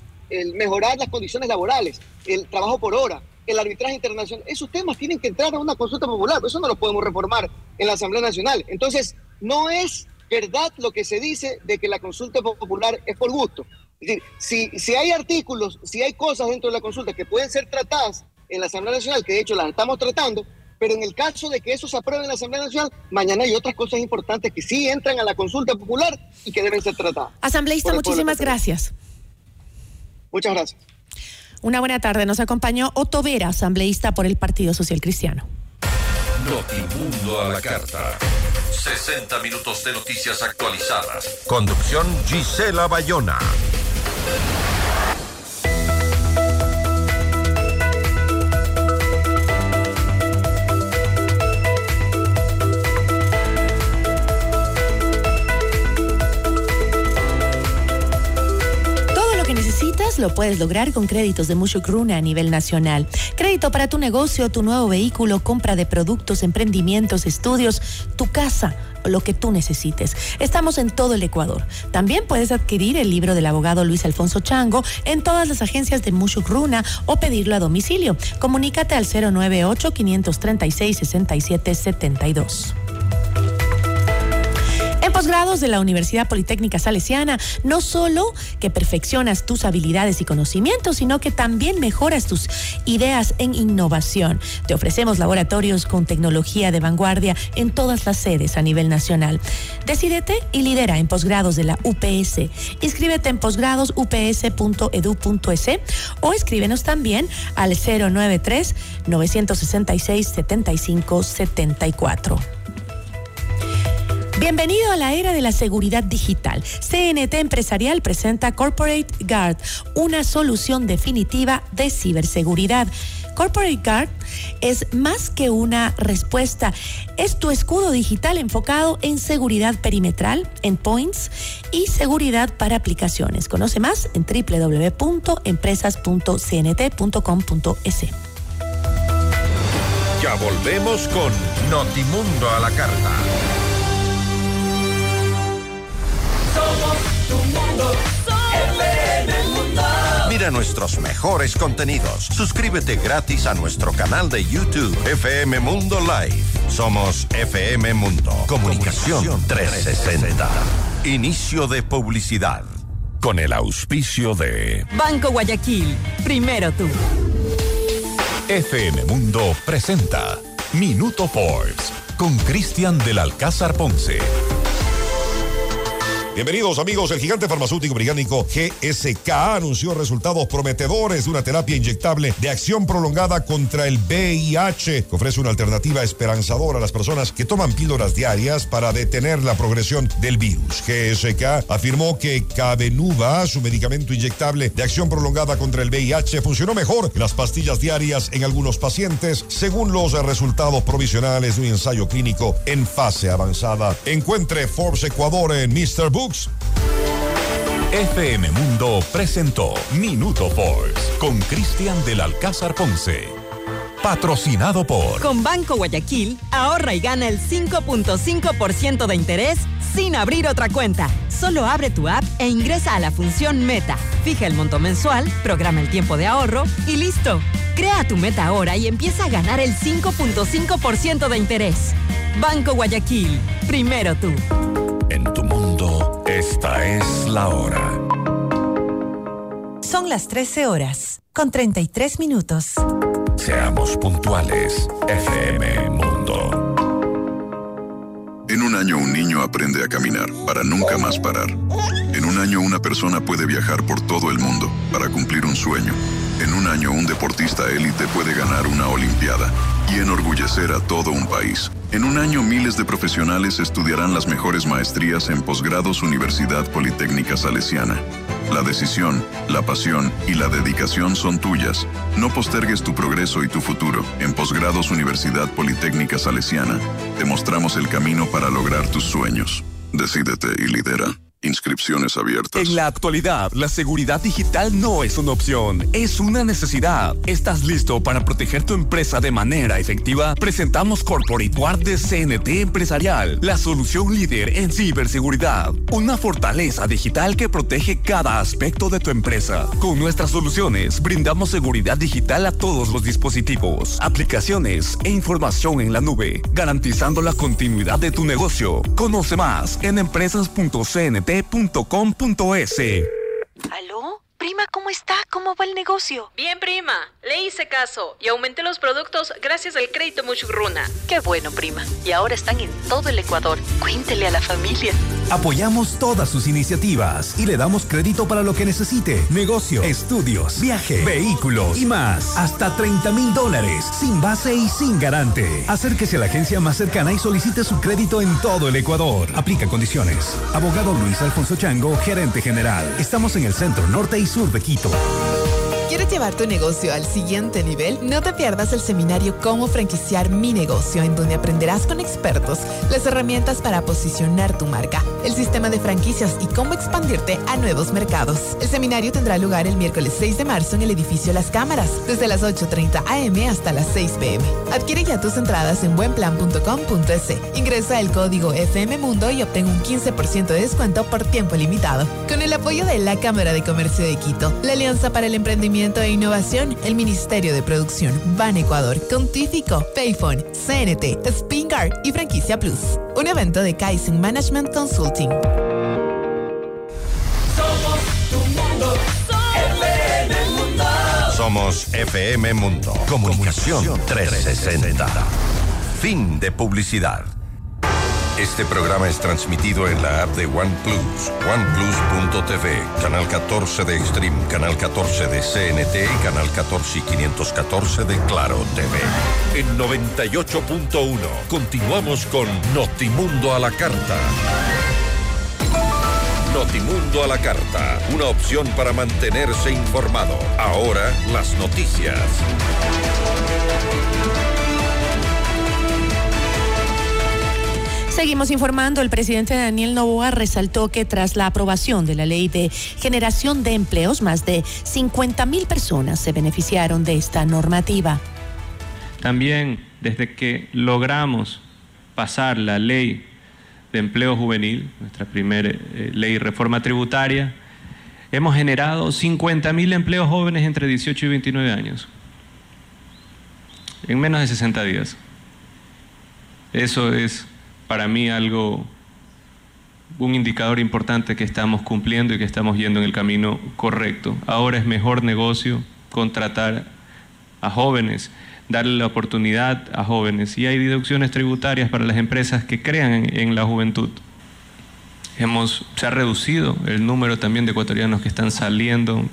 mejorar las condiciones laborales, el trabajo por hora, el arbitraje internacional, esos temas tienen que entrar a una consulta popular. Eso no lo podemos reformar en la Asamblea Nacional. Entonces, no es verdad lo que se dice de que la consulta popular es por gusto. Es decir, si, si hay artículos, si hay cosas dentro de la consulta que pueden ser tratadas en la Asamblea Nacional, que de hecho las estamos tratando, pero en el caso de que eso se apruebe en la Asamblea Nacional, mañana hay otras cosas importantes que sí entran a la consulta popular y que deben ser tratadas. Asambleísta, muchísimas gracias. Muchas gracias. Una buena tarde. Nos acompañó Otto Vera, asambleísta por el Partido Social Cristiano. Notimundo a la carta. 60 minutos de noticias actualizadas. Conducción Gisela Bayona. Lo puedes lograr con créditos de Mushukruna a nivel nacional. Crédito para tu negocio, tu nuevo vehículo, compra de productos, emprendimientos, estudios, tu casa lo que tú necesites. Estamos en todo el Ecuador. También puedes adquirir el libro del abogado Luis Alfonso Chango en todas las agencias de Mushukruna o pedirlo a domicilio. Comunícate al 098 536 6772 posgrados de la Universidad Politécnica Salesiana, no solo que perfeccionas tus habilidades y conocimientos, sino que también mejoras tus ideas en innovación. Te ofrecemos laboratorios con tecnología de vanguardia en todas las sedes a nivel nacional. Decídete y lidera en posgrados de la UPS. Inscríbete en posgradosups.edu.es o escríbenos también al 093 966 75 74. Bienvenido a la era de la seguridad digital. CNT Empresarial presenta Corporate Guard, una solución definitiva de ciberseguridad Corporate Card es más que una respuesta, es tu escudo digital enfocado en seguridad perimetral, endpoints y seguridad para aplicaciones. Conoce más en www.empresas.cnt.com.es. Ya volvemos con Notimundo a la carta. Somos tu mundo. mundo. Mira nuestros mejores contenidos. Suscríbete gratis a nuestro canal de YouTube FM Mundo Live. Somos FM Mundo. Comunicación 360. Inicio de publicidad. Con el auspicio de Banco Guayaquil. Primero tú. FM Mundo presenta Minuto Forbes con Cristian del Alcázar Ponce. Bienvenidos amigos, el gigante farmacéutico británico GSK anunció resultados prometedores de una terapia inyectable de acción prolongada contra el VIH, que ofrece una alternativa esperanzadora a las personas que toman píldoras diarias para detener la progresión del virus. GSK afirmó que Cabenuva, su medicamento inyectable de acción prolongada contra el VIH, funcionó mejor que las pastillas diarias en algunos pacientes, según los resultados provisionales de un ensayo clínico en fase avanzada. Encuentre Forbes Ecuador en Mr. FM Mundo presentó Minuto Forbes con Cristian del Alcázar Ponce. Patrocinado por. Con Banco Guayaquil, ahorra y gana el 5.5% de interés sin abrir otra cuenta. Solo abre tu app e ingresa a la función Meta. Fija el monto mensual, programa el tiempo de ahorro y listo. Crea tu meta ahora y empieza a ganar el 5.5% de interés. Banco Guayaquil, primero tú. Esta es la hora. Son las 13 horas, con 33 minutos. Seamos puntuales, FM Mundo. En un año un niño aprende a caminar para nunca más parar. En un año una persona puede viajar por todo el mundo para cumplir un sueño. En un año un deportista élite puede ganar una Olimpiada y enorgullecer a todo un país. En un año miles de profesionales estudiarán las mejores maestrías en posgrados Universidad Politécnica Salesiana. La decisión, la pasión y la dedicación son tuyas. No postergues tu progreso y tu futuro. En posgrados Universidad Politécnica Salesiana, te mostramos el camino para lograr tus sueños. Decídete y lidera. Inscripciones abiertas. En la actualidad, la seguridad digital no es una opción, es una necesidad. ¿Estás listo para proteger tu empresa de manera efectiva? Presentamos Corporate Guard de CNT Empresarial, la solución líder en ciberseguridad. Una fortaleza digital que protege cada aspecto de tu empresa. Con nuestras soluciones, brindamos seguridad digital a todos los dispositivos, aplicaciones e información en la nube, garantizando la continuidad de tu negocio. Conoce más en empresas.cnt .com.es ¿Aló? Prima, ¿cómo está? ¿Cómo va el negocio? Bien, prima. Le hice caso y aumenté los productos gracias al crédito Muchugruna. Qué bueno, prima. Y ahora están en todo el Ecuador. Cuéntele a la familia. Apoyamos todas sus iniciativas y le damos crédito para lo que necesite. Negocio, estudios, viaje, vehículos y más. Hasta 30 mil dólares, sin base y sin garante. Acérquese a la agencia más cercana y solicite su crédito en todo el Ecuador. Aplica condiciones. Abogado Luis Alfonso Chango, gerente general. Estamos en el centro norte y sur de Quito. ¿Quieres llevar tu negocio al siguiente nivel? No te pierdas el seminario Cómo franquiciar mi negocio, en donde aprenderás con expertos las herramientas para posicionar tu marca, el sistema de franquicias y cómo expandirte a nuevos mercados. El seminario tendrá lugar el miércoles 6 de marzo en el edificio Las Cámaras, desde las 8.30 am hasta las 6 pm. Adquiere ya tus entradas en buenplan.com.es. Ingresa el código FM Mundo y obtén un 15% de descuento por tiempo limitado. Con el apoyo de la Cámara de Comercio de Quito, la Alianza para el Emprendimiento e Innovación, el Ministerio de Producción, Ban Ecuador, Contífico, Payphone, CNT, Spingar y Franquicia Plus. Un evento de Kaizen Management Consulting. Somos tu mundo. FM Mundo. Somos FM Mundo. Comunicación 360. Fin de publicidad. Este programa es transmitido en la app de OnePlus, oneplus.tv, canal 14 de Extreme, canal 14 de CNT y canal 14 y 514 de Claro TV. En 98.1 continuamos con Notimundo a la carta. Notimundo a la carta. Una opción para mantenerse informado. Ahora las noticias. Seguimos informando. El presidente Daniel Novoa resaltó que tras la aprobación de la ley de generación de empleos, más de 50 mil personas se beneficiaron de esta normativa. También desde que logramos pasar la ley de empleo juvenil, nuestra primera eh, ley reforma tributaria, hemos generado 50 mil empleos jóvenes entre 18 y 29 años, en menos de 60 días. Eso es para mí algo, un indicador importante que estamos cumpliendo y que estamos yendo en el camino correcto. Ahora es mejor negocio contratar a jóvenes, darle la oportunidad a jóvenes y hay deducciones tributarias para las empresas que crean en, la juventud. Hemos, se ha reducido el número también de ecuatorianos que están saliendo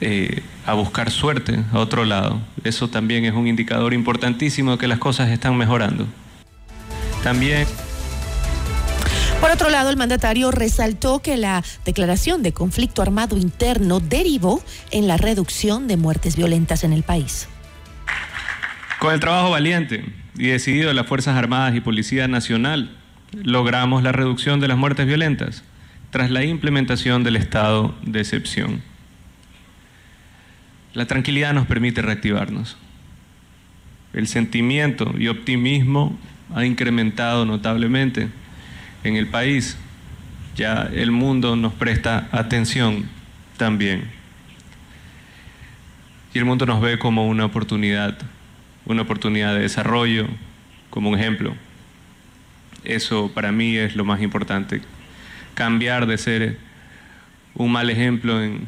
eh, a buscar suerte a otro lado. Eso también es un indicador importantísimo de que las cosas están mejorando. También Por otro lado, el mandatario resaltó que la declaración de conflicto armado interno derivó en la reducción de muertes violentas en el país. Con el trabajo valiente y decidido de las Fuerzas Armadas y Policía Nacional, logramos la reducción de las muertes violentas tras la implementación del estado de excepción. La tranquilidad nos permite reactivarnos. El sentimiento y optimismo ha incrementado notablemente en el país. Ya el mundo nos presta atención también. Y el mundo nos ve como una oportunidad, una oportunidad de desarrollo, como un ejemplo. Eso para mí es lo más importante. Cambiar de ser un mal ejemplo en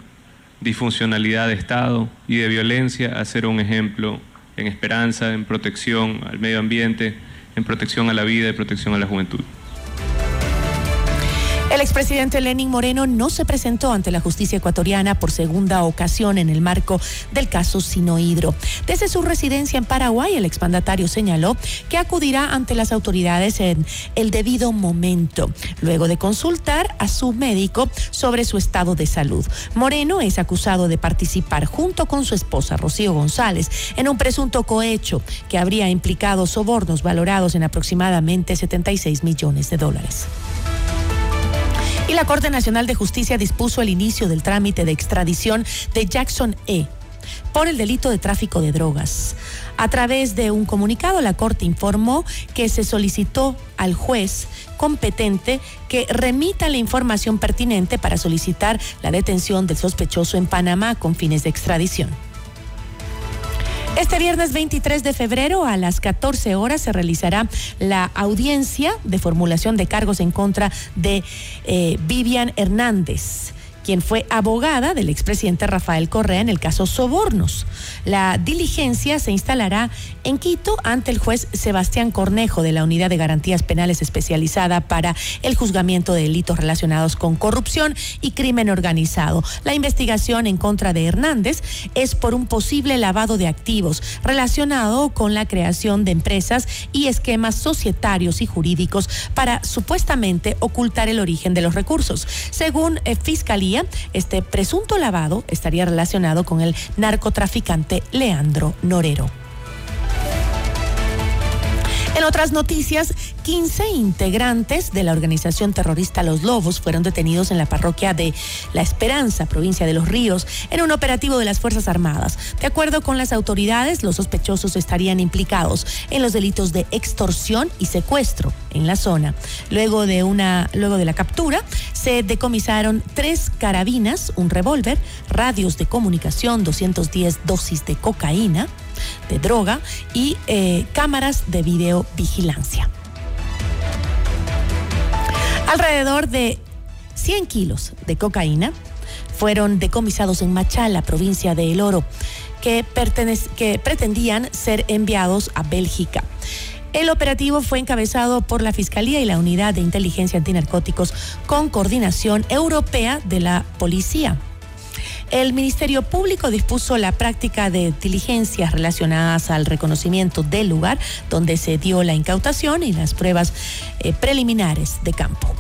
disfuncionalidad de Estado y de violencia a ser un ejemplo en esperanza, en protección al medio ambiente, en protección a la vida y protección a la juventud. El expresidente Lenin Moreno no se presentó ante la justicia ecuatoriana por segunda ocasión en el marco del caso Sinohidro. Desde su residencia en Paraguay, el exmandatario señaló que acudirá ante las autoridades en el debido momento, luego de consultar a su médico sobre su estado de salud. Moreno es acusado de participar junto con su esposa Rocío González en un presunto cohecho que habría implicado sobornos valorados en aproximadamente 76 millones de dólares. Y la Corte Nacional de Justicia dispuso el inicio del trámite de extradición de Jackson E. por el delito de tráfico de drogas. A través de un comunicado, la Corte informó que se solicitó al juez competente que remita la información pertinente para solicitar la detención del sospechoso en Panamá con fines de extradición. Este viernes 23 de febrero a las 14 horas se realizará la audiencia de formulación de cargos en contra de eh, Vivian Hernández quien fue abogada del expresidente Rafael Correa en el caso Sobornos. La diligencia se instalará en Quito ante el juez Sebastián Cornejo de la Unidad de Garantías Penales especializada para el juzgamiento de delitos relacionados con corrupción y crimen organizado. La investigación en contra de Hernández es por un posible lavado de activos relacionado con la creación de empresas y esquemas societarios y jurídicos para supuestamente ocultar el origen de los recursos. Según eh, Este presunto lavado estaría relacionado con el narcotraficante Leandro Norero. En otras noticias, 15 integrantes de la organización terrorista Los Lobos fueron detenidos en la parroquia de La Esperanza, provincia de Los Ríos, en un operativo de las Fuerzas Armadas. De acuerdo con las autoridades, los sospechosos estarían implicados en los delitos de extorsión y secuestro en la zona. Luego de una, luego de la captura, se decomisaron tres carabinas, un revólver, radios de comunicación, 210 dosis de cocaína de droga y eh, cámaras de videovigilancia. Alrededor de 100 kilos de cocaína fueron decomisados en Machala, provincia de El Oro, que, que pretendían ser enviados a Bélgica. El operativo fue encabezado por la Fiscalía y la Unidad de Inteligencia Antinarcóticos con coordinación europea de la policía. El Ministerio Público dispuso la práctica de diligencias relacionadas al reconocimiento del lugar donde se dio la incautación y las pruebas eh, preliminares de campo.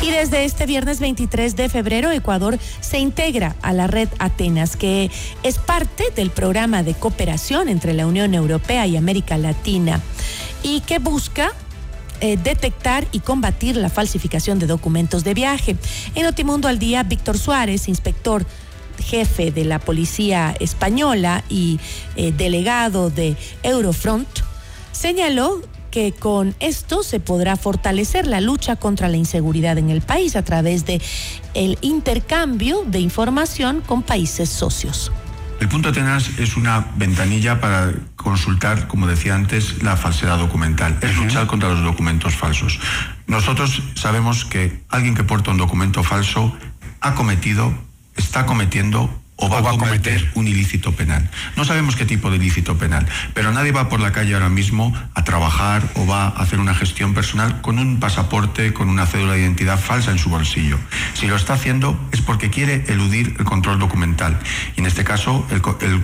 Y desde este viernes 23 de febrero, Ecuador se integra a la red Atenas, que es parte del programa de cooperación entre la Unión Europea y América Latina y que busca eh, detectar y combatir la falsificación de documentos de viaje. En Notimundo al Día, Víctor Suárez, inspector jefe de la Policía Española y eh, delegado de Eurofront, señaló que con esto se podrá fortalecer la lucha contra la inseguridad en el país a través de el intercambio de información con países socios. El punto Atenas es una ventanilla para consultar, como decía antes, la falsedad documental. Es luchar contra los documentos falsos. Nosotros sabemos que alguien que porta un documento falso ha cometido, está cometiendo o va, a cometer un ilícito penal. No sabemos qué tipo de ilícito penal, pero nadie va por la calle ahora mismo a trabajar o va a hacer una gestión personal con un pasaporte, con una cédula de identidad falsa en su bolsillo. Si lo está haciendo es porque quiere eludir el control documental y en este caso el, el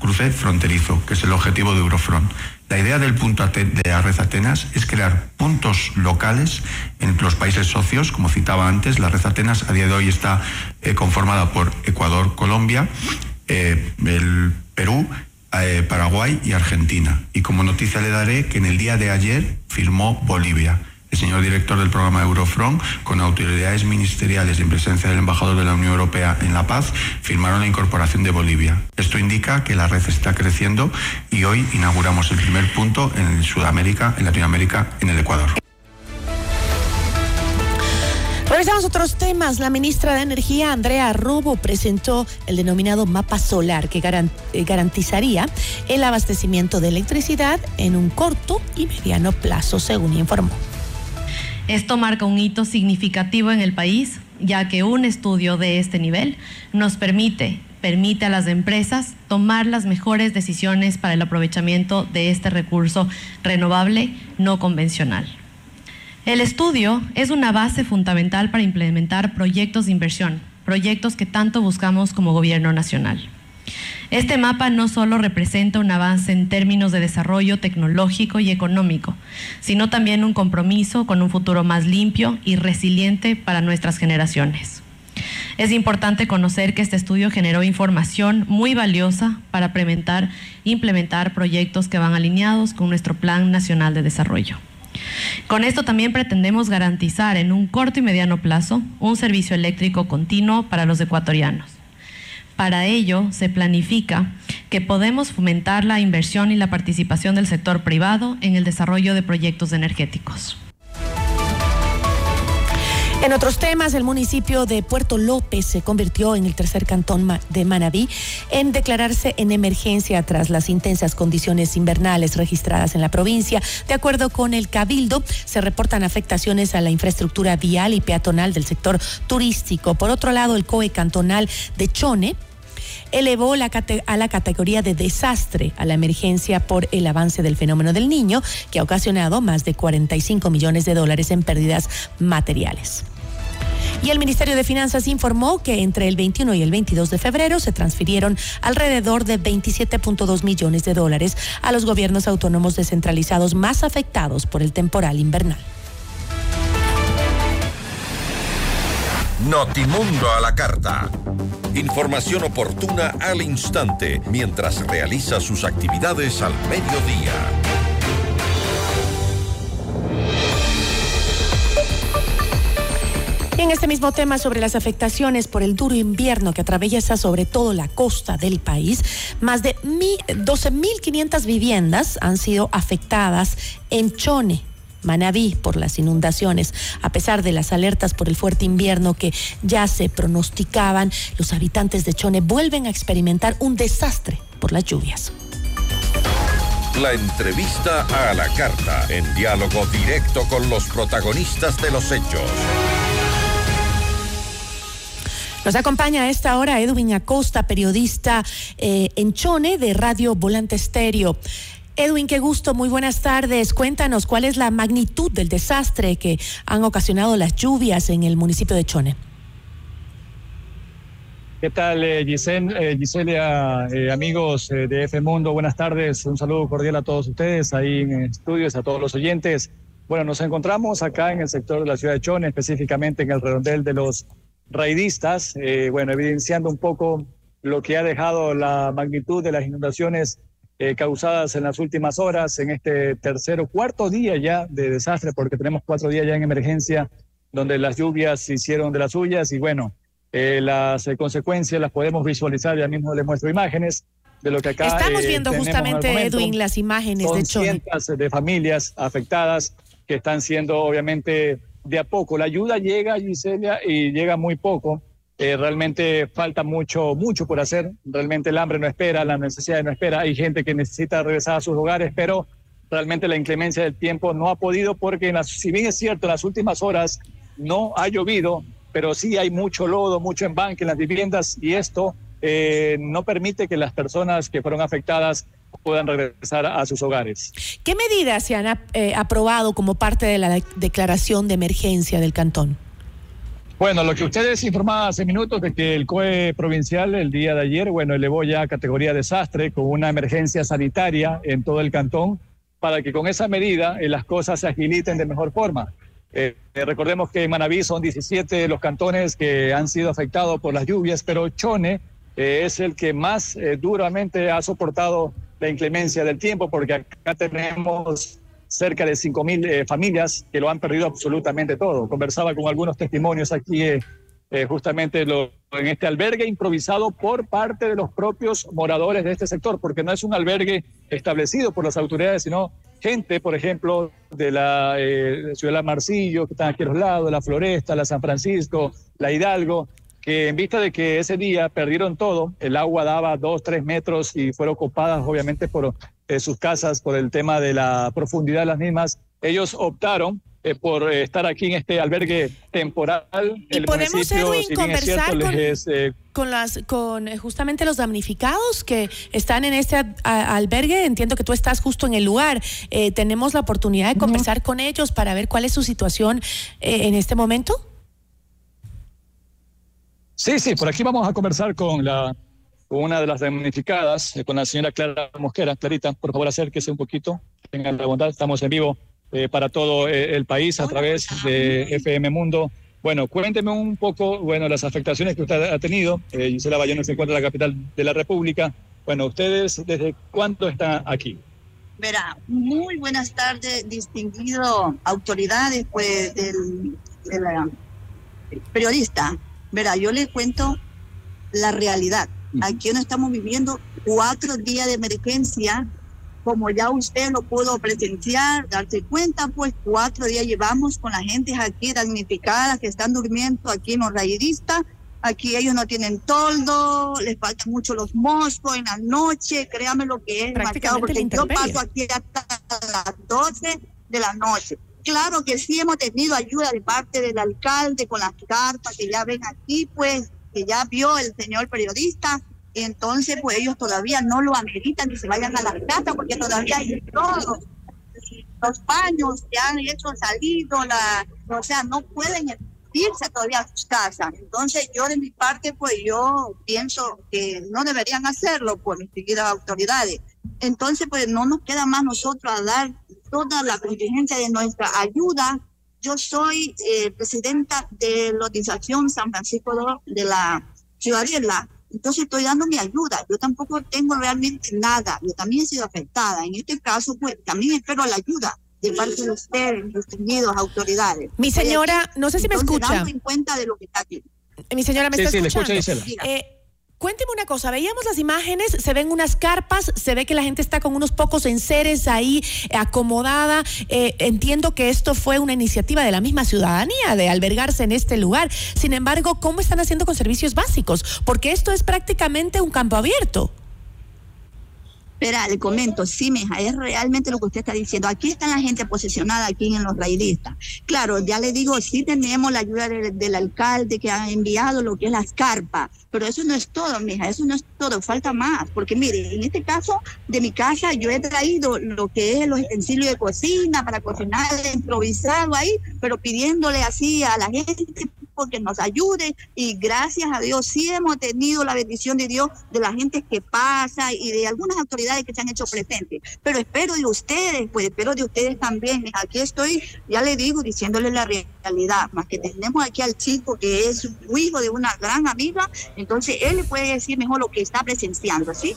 cruce fronterizo, que es el objetivo de Eurofront. La idea del punto de la red Atenas es crear puntos locales en los países socios, como citaba antes. La red Atenas a día de hoy está eh, conformada por Ecuador, Colombia, eh, el Perú, eh, Paraguay y Argentina. Y como noticia le daré que en el día de ayer firmó Bolivia el señor director del programa Eurofront, con autoridades ministeriales en presencia del embajador de la Unión Europea en La Paz, firmaron la incorporación de Bolivia. Esto indica que la red está creciendo y hoy inauguramos el primer punto en Sudamérica, en Latinoamérica, en el Ecuador. Revisamos otros temas. La ministra de Energía, Andrea Robo, presentó el denominado mapa solar que eh, garantizaría el abastecimiento de electricidad en un corto y mediano plazo, según informó. Esto marca un hito significativo en el país, ya que un estudio de este nivel nos permite permite a las empresas tomar las mejores decisiones para el aprovechamiento de este recurso renovable no convencional. El estudio es una base fundamental para implementar proyectos de inversión, proyectos que tanto buscamos como gobierno nacional. Este mapa no solo representa un avance en términos de desarrollo tecnológico y económico, sino también un compromiso con un futuro más limpio y resiliente para nuestras generaciones. Es importante conocer que este estudio generó información muy valiosa para implementar, implementar proyectos que van alineados con nuestro Plan Nacional de Desarrollo. Con esto también pretendemos garantizar en un corto y mediano plazo un servicio eléctrico continuo para los ecuatorianos para ello, se planifica que podemos fomentar la inversión y la participación del sector privado en el desarrollo de proyectos energéticos. En otros temas, el municipio de Puerto López se convirtió en el tercer cantón de Manabí en declararse en emergencia tras las intensas condiciones invernales registradas en la provincia. De acuerdo con el Cabildo, se reportan afectaciones a la infraestructura vial y peatonal del sector turístico. Por otro lado, el COE cantonal de Chone elevó la a la categoría de desastre a la emergencia por el avance del fenómeno del niño, que ha ocasionado más de 45 millones de dólares en pérdidas materiales. Y el Ministerio de Finanzas informó que entre el 21 y el 22 de febrero se transfirieron alrededor de 27.2 millones de dólares a los gobiernos autónomos descentralizados más afectados por el temporal invernal. Notimundo a la carta. Información oportuna al instante mientras realiza sus actividades al mediodía. en este mismo tema sobre las afectaciones por el duro invierno que atraviesa sobre todo la costa del país, más de 12.500 viviendas han sido afectadas en Chone, Manabí por las inundaciones. A pesar de las alertas por el fuerte invierno que ya se pronosticaban, los habitantes de Chone vuelven a experimentar un desastre por las lluvias. La entrevista a la carta, en diálogo directo con los protagonistas de los hechos. Nos acompaña a esta hora Edwin Acosta, periodista eh, en Chone de Radio Volante Estéreo. Edwin, qué gusto, muy buenas tardes. Cuéntanos cuál es la magnitud del desastre que han ocasionado las lluvias en el municipio de Chone. ¿Qué tal, eh, eh Giselia, eh, amigos de F Mundo? Buenas tardes, un saludo cordial a todos ustedes ahí en estudios, a todos los oyentes. Bueno, nos encontramos acá en el sector de la ciudad de Chone, específicamente en el redondel de los raidistas, bueno, evidenciando un poco lo que ha dejado la magnitud de las inundaciones eh, causadas en las últimas horas, en este tercer o cuarto día ya de desastre, porque tenemos cuatro días ya en emergencia, donde las lluvias se hicieron de las suyas y bueno, eh, las eh, consecuencias las podemos visualizar, ya mismo les muestro imágenes de lo que acá Estamos viendo justamente, momento. Edwin, las imágenes Son de cientos de familias afectadas que están siendo obviamente de a poco. La ayuda llega, Gisela, y llega muy poco. Eh, realmente falta mucho, mucho por hacer. Realmente el hambre no espera, la necesidad no espera. Hay gente que necesita regresar a sus hogares, pero realmente la inclemencia del tiempo no ha podido porque, en las- si bien es cierto, en las últimas horas no ha llovido, pero sí hay mucho lodo, mucho embanque en las viviendas y esto eh, no permite que las personas que fueron afectadas puedan regresar a sus hogares. ¿Qué medidas se han eh, aprobado como parte de la de- declaración de emergencia del cantón? Bueno, lo que ustedes informaban hace minutos de que el COE provincial el día de ayer, bueno, elevó ya a categoría desastre con una emergencia sanitaria en todo el cantón para que con esa medida eh, las cosas se agiliten de mejor forma. Eh, eh, recordemos que en Manabí son 17 los cantones que han sido afectados por las lluvias, pero Chone eh, es el que más eh, duramente ha soportado la inclemencia del tiempo porque acá tenemos cerca de 5 mil eh, familias que lo han perdido absolutamente todo. Conversaba con algunos testimonios aquí eh, eh, justamente lo- en este albergue improvisado por parte de los propios moradores de este sector, porque no es un albergue establecido por las autoridades, sino gente, por ejemplo, de la eh, ciudad de Marcillo, que están aquí a los lados, la Floresta, la San Francisco, la Hidalgo, que en vista de que ese día perdieron todo, el agua daba dos, tres metros y fueron ocupadas obviamente por sus casas por el tema de la profundidad de las mismas, ellos optaron eh, por eh, estar aquí en este albergue temporal. ¿Y podemos, Edwin, si cierto, conversar con- eh, las, con eh, justamente los damnificados que están en este a- a- albergue, entiendo que tú estás justo en el lugar. Eh, tenemos la oportunidad de conversar con ellos para ver cuál es su situación eh, en este momento. Sí, sí, por aquí vamos a conversar con la una de las damnificadas, eh, con la señora Clara Mosquera. Clarita, por favor, acérquese un poquito. Tengan la bondad, estamos en vivo eh, para todo eh, el país a través de FM Mundo. Bueno, cuénteme un poco, bueno, las afectaciones que usted ha tenido. Eh, Gisela Bayona se encuentra en la capital de la República. Bueno, ¿ustedes desde cuánto están aquí? Verá, muy buenas tardes, distinguido autoridades, pues, del, periodista. Verá, yo les cuento la realidad. Aquí no estamos viviendo cuatro días de emergencia, como ya usted lo pudo presenciar, darse cuenta, pues cuatro días llevamos con la gente aquí damnificada que están durmiendo aquí en los raidistas. Aquí ellos no tienen toldo, les faltan mucho los moscos en la noche, créame lo que es la porque yo paso aquí hasta las 12 de la noche. Claro que sí hemos tenido ayuda de parte del alcalde con las cartas que ya ven aquí, pues, que ya vio el señor periodista. Entonces, pues ellos todavía no lo ameritan ni se vayan a las casas porque todavía hay todo. Los baños que han hecho salido, la, o sea, no pueden irse todavía a sus casas. Entonces, yo de mi parte, pues yo pienso que no deberían hacerlo por distinguir a las autoridades. Entonces, pues no nos queda más nosotros a dar toda la contingencia de nuestra ayuda. Yo soy eh, presidenta de la organización San Francisco de- de la Ciudadela. Entonces estoy dando mi ayuda. Yo tampoco tengo realmente nada. Yo también he sido afectada. En este caso, pues también espero la ayuda de parte de ustedes, distinguidos autoridades. Mi señora, no sé si me entonces, escucha. dando en cuenta de lo que está aquí. Mi señora, ¿me Sí, está sí, le escuchando? Gisela. Eh, cuénteme una cosa, veíamos las imágenes, se ven unas carpas, se ve que la gente está con unos pocos enseres ahí eh, acomodada. Eh, entiendo que esto fue una iniciativa de la misma ciudadanía de albergarse en este lugar. Sin embargo, ¿cómo están haciendo con servicios básicos? Porque esto es prácticamente un campo abierto. Espera, le comento, sí, mija, es realmente lo que usted está diciendo. Aquí está la gente posesionada aquí en los raidistas. Claro, ya le digo, sí tenemos la ayuda del, alcalde que ha enviado lo que es las carpas, pero eso no es todo, mija, eso no es todo, falta más. Porque mire, en este caso de mi casa yo he traído lo que es los utensilios de cocina para cocinar improvisado ahí, pero pidiéndole así a la gente porque nos ayude y gracias a Dios sí hemos tenido la bendición de Dios de la gente que pasa y de algunas autoridades que se han hecho presentes. Pero espero de ustedes, pues espero de ustedes también. Aquí estoy, ya le digo, diciéndole la realidad, más que tenemos aquí al chico que es hijo de una gran amiga, entonces él le puede decir mejor lo que está presenciando, ¿sí?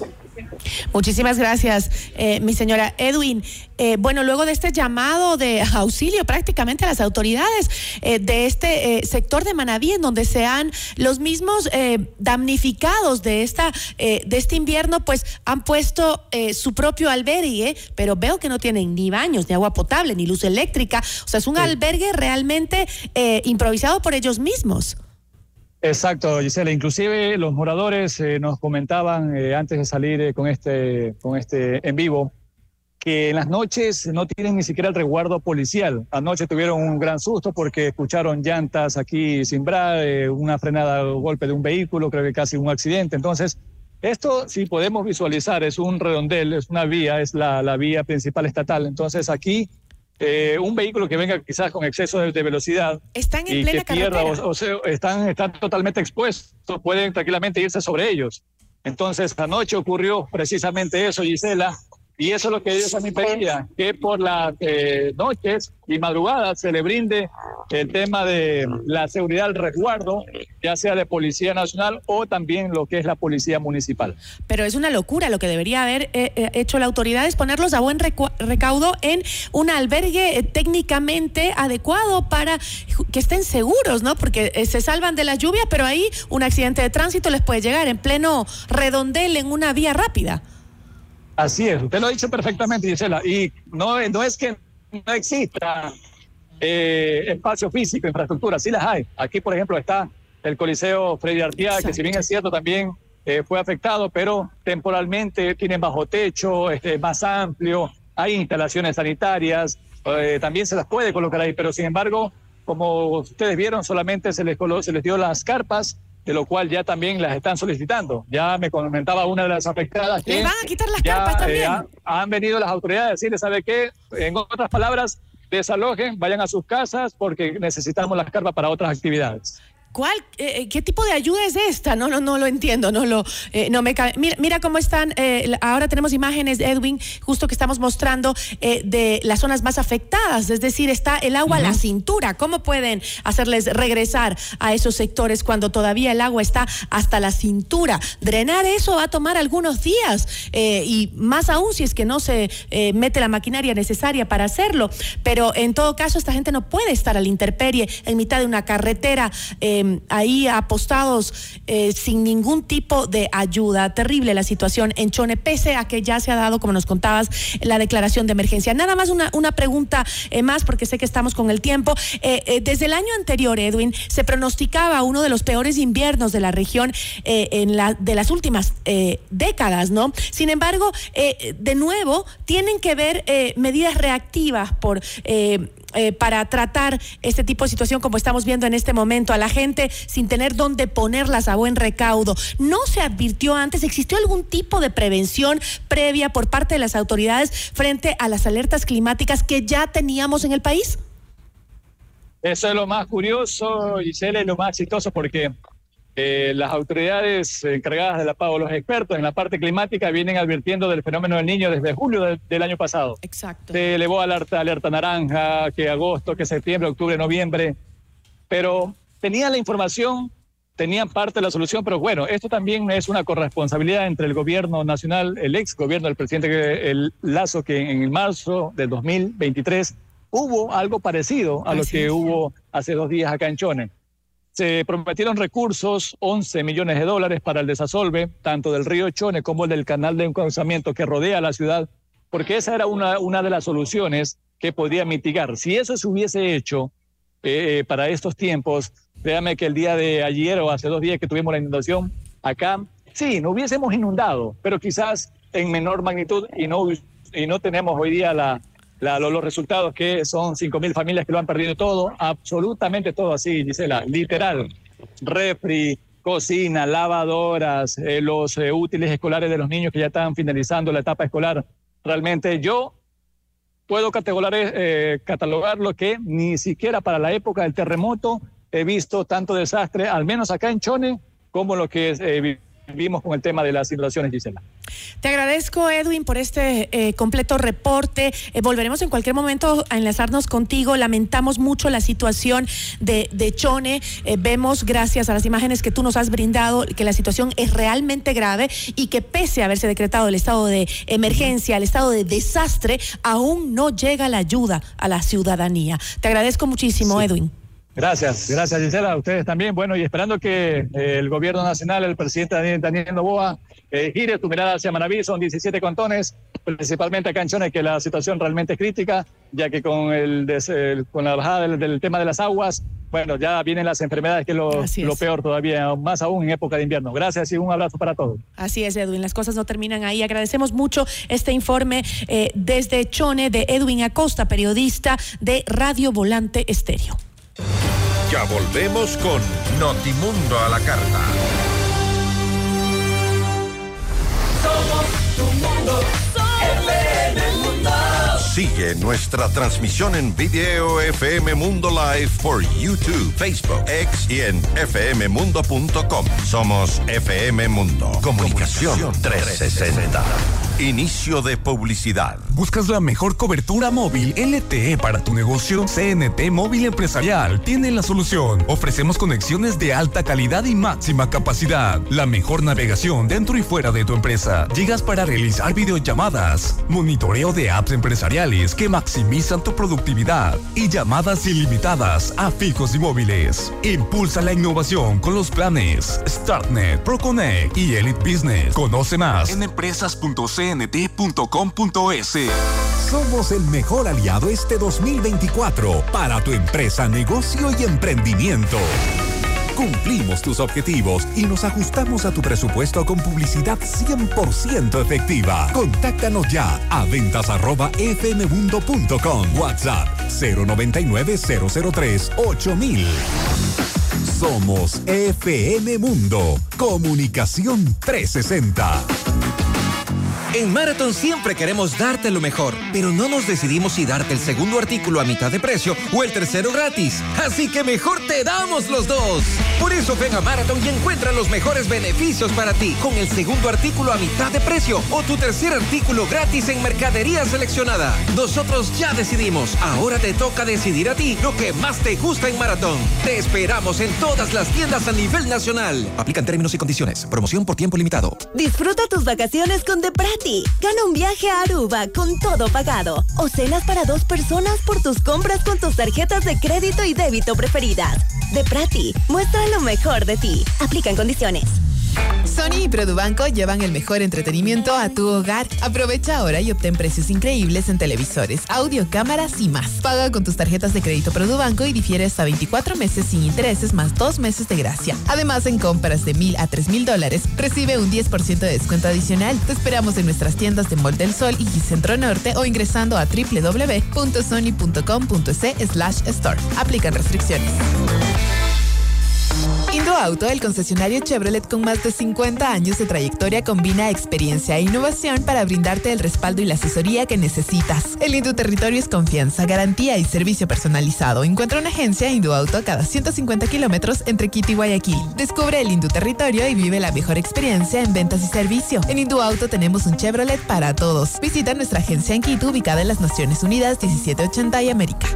Muchísimas gracias, eh, mi señora Edwin. Eh, bueno, luego de este llamado de auxilio prácticamente a las autoridades eh, de este eh, sector de Manaví, en donde sean los mismos eh, damnificados de, esta, eh, de este invierno, pues han puesto eh, su propio albergue, pero veo que no tienen ni baños, ni agua potable, ni luz eléctrica. O sea, es un albergue realmente eh, improvisado por ellos mismos. Exacto, Gisela. Inclusive los moradores eh, nos comentaban eh, antes de salir eh, con este con este en vivo que en las noches no tienen ni siquiera el resguardo policial. Anoche tuvieron un gran susto porque escucharon llantas aquí cimbrar, eh, una frenada, golpe de un vehículo, creo que casi un accidente. Entonces, esto si podemos visualizar, es un redondel, es una vía, es la, la vía principal estatal. Entonces aquí eh, un vehículo que venga quizás con exceso de, de velocidad Están en y plena que pierda, o, o sea, están, están totalmente expuestos, pueden tranquilamente irse sobre ellos. Entonces, anoche ocurrió precisamente eso, Gisela, y eso es lo que ellos también pedían, que por las eh, noches y madrugadas se le brinde el tema de la seguridad, el resguardo, ya sea de Policía Nacional o también lo que es la Policía Municipal. Pero es una locura. Lo que debería haber eh, eh, hecho la autoridad es ponerlos a buen recaudo en un albergue eh, técnicamente adecuado para que estén seguros, ¿no? Porque eh, se salvan de la lluvia, pero ahí un accidente de tránsito les puede llegar en pleno redondel en una vía rápida. Así es, usted lo ha dicho perfectamente, Gisela. Y no, es que no exista eh, espacio físico, infraestructura, sí las hay. Aquí, por ejemplo, está el Coliseo Freddy Artiaga, que si bien es cierto también eh, fue afectado, pero temporalmente tienen bajo techo, este, más amplio, hay instalaciones sanitarias, eh, también se las puede colocar ahí, pero sin embargo, como ustedes vieron, solamente se les, se les dio las carpas, de lo cual ya también las están solicitando. Ya me comentaba una de las afectadas que Le van a quitar las ya, carpas eh, también. ha- han venido las autoridades a decirle, ¿sabe qué? En otras palabras, desalojen, vayan a sus casas porque necesitamos las carpas para otras actividades. ¿Cuál, eh, eh, ¿Qué tipo de ayuda es esta? No, no, no lo entiendo, no lo, eh, no me cabe. Mira, mira cómo están. eh, ahora tenemos imágenes, Edwin, justo que estamos mostrando de las zonas más afectadas. Es decir, está el agua a la cintura. ¿Cómo pueden hacerles regresar a esos sectores cuando todavía el agua está hasta la cintura? Drenar eso va a tomar algunos días y más aún si es que no se mete la maquinaria necesaria para hacerlo. Pero en todo caso, esta gente no puede estar a la intemperie en mitad de una carretera. eh, ahí apostados eh, sin ningún tipo de ayuda. Terrible la situación en Chone, pese a que ya se ha dado, como nos contabas, la declaración de emergencia. Nada más una, una pregunta eh, más, porque sé que estamos con el tiempo. Eh, desde el año anterior, Edwin, se pronosticaba uno de los peores inviernos de la región en la, de las últimas décadas, ¿no? Sin embargo, de nuevo, tienen que ver medidas reactivas por... eh, para tratar este tipo de situación como estamos viendo en este momento, a la gente sin tener dónde ponerlas a buen recaudo. ¿No se advirtió antes? ¿Existió algún tipo de prevención previa por parte de las autoridades frente a las alertas climáticas que ya teníamos en el país? Eso es lo más curioso, Gisela, y lo más exitoso porque eh, las autoridades encargadas de la PAO, los expertos en la parte climática, vienen advirtiendo del fenómeno del niño desde julio del, del año pasado. Exacto. Se elevó alerta, alerta naranja, que agosto, que septiembre, octubre, noviembre, pero tenían la información, tenían parte de la solución, pero bueno, esto también es una corresponsabilidad entre el gobierno nacional, el ex gobierno del presidente el Lazo, que en marzo del 2023 hubo algo parecido a lo Así que es. hubo hace dos días acá en Chone. Se prometieron recursos, 11 millones de dólares para el desasolve, tanto del río Chone como el del canal de encauzamiento que rodea la ciudad, porque esa era una, una de las soluciones que podía mitigar. Si eso se hubiese hecho eh, para estos tiempos, créame que el día de ayer o hace dos días que tuvimos la inundación acá, sí, no hubiésemos inundado, pero quizás en menor magnitud y no, y no tenemos hoy día la, la- lo- los resultados que son 5 mil familias que lo han perdido todo, absolutamente todo así, Gisela, literal. Refri, cocina, lavadoras, eh, los eh, útiles escolares de los niños que ya están finalizando la etapa escolar. Realmente yo puedo catalogar, eh, catalogar lo que ni siquiera para la época del terremoto he visto tanto desastre, al menos acá en Chone, como lo que eh, vimos con el tema de las inundaciones, Gisela. Te agradezco, Edwin, por este eh, completo reporte. Eh, volveremos en cualquier momento a enlazarnos contigo. Lamentamos mucho la situación de, de Chone. Eh, vemos, gracias a las imágenes que tú nos has brindado, que la situación es realmente grave y que pese a haberse decretado el estado de emergencia, el estado de desastre, aún no llega la ayuda a la ciudadanía. Te agradezco muchísimo, Edwin. Gracias, gracias Gisela, a ustedes también. Bueno, y esperando que eh, el gobierno nacional, el presidente Daniel, Daniel Novoa, eh, gire tu mirada hacia Manaví, son 17 contones, principalmente acá en Chone, que la situación realmente es crítica, ya que con, el, des- el- con la bajada del, del tema de las aguas, bueno, ya vienen las enfermedades, que es lo, es. lo peor todavía, más aún en época de invierno. Gracias y un abrazo para todos. Así es, Edwin. Las cosas no terminan ahí. Agradecemos mucho este informe eh, desde Chone de Edwin Acosta, periodista de Radio Volante Estéreo. Ya volvemos con Notimundo a la carta. Somos tu mundo, FM Mundo. Sigue nuestra transmisión en video FM Mundo Live por YouTube, Facebook, X y en fmmundo.com. Somos FM Mundo. Comunicación 360. Inicio de publicidad. ¿Buscas la mejor cobertura móvil LTE para tu negocio? CNT Móvil Empresarial tiene la solución. Ofrecemos conexiones de alta calidad y máxima capacidad. La mejor navegación dentro y fuera de tu empresa. Llegas para realizar videollamadas, monitoreo de apps empresariales que maximizan tu productividad y llamadas ilimitadas a fijos y móviles. Impulsa la innovación con los planes StartNet, ProConnect y Elite Business. Conoce más en empresas.cnt.com.es. Somos el mejor aliado este 2024 para tu empresa, negocio y emprendimiento. Cumplimos tus objetivos y nos ajustamos a tu presupuesto con publicidad 100% efectiva. Contáctanos ya a ventas arroba fmmundo.com. WhatsApp 099 003 8000. Somos FM Mundo. Comunicación 360. En Marathon siempre queremos darte lo mejor, pero no nos decidimos si darte el segundo artículo a mitad de precio o el tercero gratis. Así que mejor te damos los dos. Por eso ven a Marathon y encuentra los mejores beneficios para ti con el segundo artículo a mitad de precio o tu tercer artículo gratis en mercadería seleccionada. Nosotros ya decidimos. Ahora te toca decidir a ti lo que más te gusta en Marathon. Te esperamos en todas las tiendas a nivel nacional. Aplican términos y condiciones. Promoción por tiempo limitado. Disfruta tus vacaciones con Deprati. Gana un viaje a Aruba con todo pagado. O cenas para dos personas por tus compras con tus tarjetas de crédito y débito preferidas. Deprati, muestra lo mejor de ti. Aplican condiciones. Sony y Produbanco llevan el mejor entretenimiento a tu hogar. Aprovecha ahora y obtén precios increíbles en televisores, audio, cámaras y más. Paga con tus tarjetas de crédito Produbanco y difiere hasta 24 meses sin intereses más dos meses de gracia. Además, en compras de mil a tres mil dólares, recibe un 10% de descuento adicional. Te esperamos en nuestras tiendas de Mall del Sol y Centro Norte o ingresando a www.sony.com.es slash store. Aplican restricciones. Indoauto, el concesionario Chevrolet con más de 50 años de trayectoria, combina experiencia e innovación para brindarte el respaldo y la asesoría que necesitas. El Indoterritorio es confianza, garantía y servicio personalizado. Encuentra una agencia Indoauto a cada 150 kilómetros entre Quito y Guayaquil. Descubre el Indoterritorio y vive la mejor experiencia en ventas y servicio. En Indoauto tenemos un Chevrolet para todos. Visita nuestra agencia en Quito, ubicada en las Naciones Unidas 1780 y América.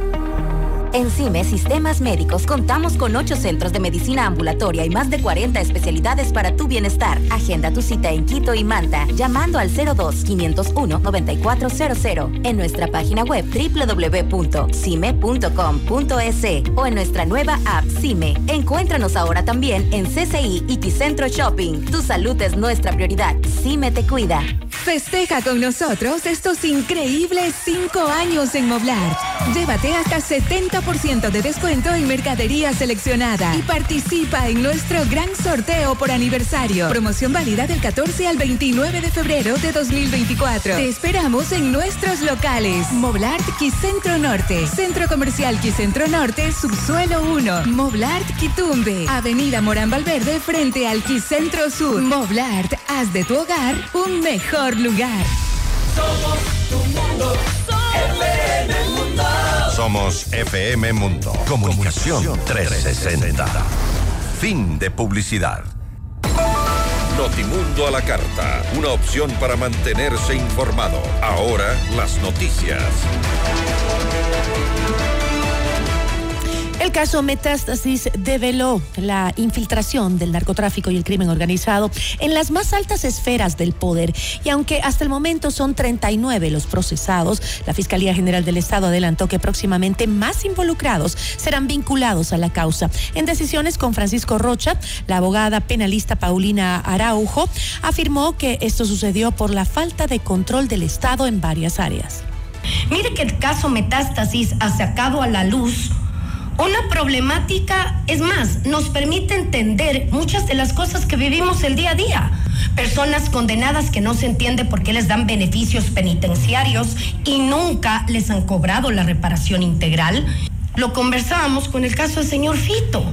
En CIME Sistemas Médicos contamos con 8 centros de medicina ambulatoria y más de 40 especialidades para tu bienestar. Agenda tu cita en Quito y Manta llamando al 02-501-9400 en nuestra página web www.cime.com.es o en nuestra nueva app CIME. Encuéntranos ahora también en CCI y Ticentro Shopping. Tu salud es nuestra prioridad. CIME te cuida. Festeja con nosotros estos increíbles cinco años en Moblart. Llévate hasta 70% de descuento en mercadería seleccionada y participa en nuestro gran sorteo por aniversario. Promoción válida del 14 al 29 de febrero de 2024. Te esperamos en nuestros locales. Moblart Quicentro Norte, Centro Comercial Quicentro Norte, Subsuelo 1. Moblart Quitumbe, Avenida Morán Valverde frente al Quicentro Sur. Moblart, haz de tu hogar un mejor lugar. Somos tu mundo, Mundo. Somos FM Mundo. Comunicación 360. Fin de publicidad. Notimundo a la carta. Una opción para mantenerse informado. Ahora las noticias. El caso Metástasis develó la infiltración del narcotráfico y el crimen organizado en las más altas esferas del poder. Y aunque hasta el momento son 39 los procesados, la Fiscalía General del Estado adelantó que próximamente más involucrados serán vinculados a la causa. En decisiones con Francisco Rocha, la abogada penalista Paulina Araujo afirmó que esto sucedió por la falta de control del Estado en varias áreas. Mire que el caso Metástasis ha sacado a la luz una problemática, es más, nos permite entender muchas de las cosas que vivimos el día a día. Personas condenadas que no se entiende por qué les dan beneficios penitenciarios y nunca les han cobrado la reparación integral. Lo conversábamos con el caso del señor Fito.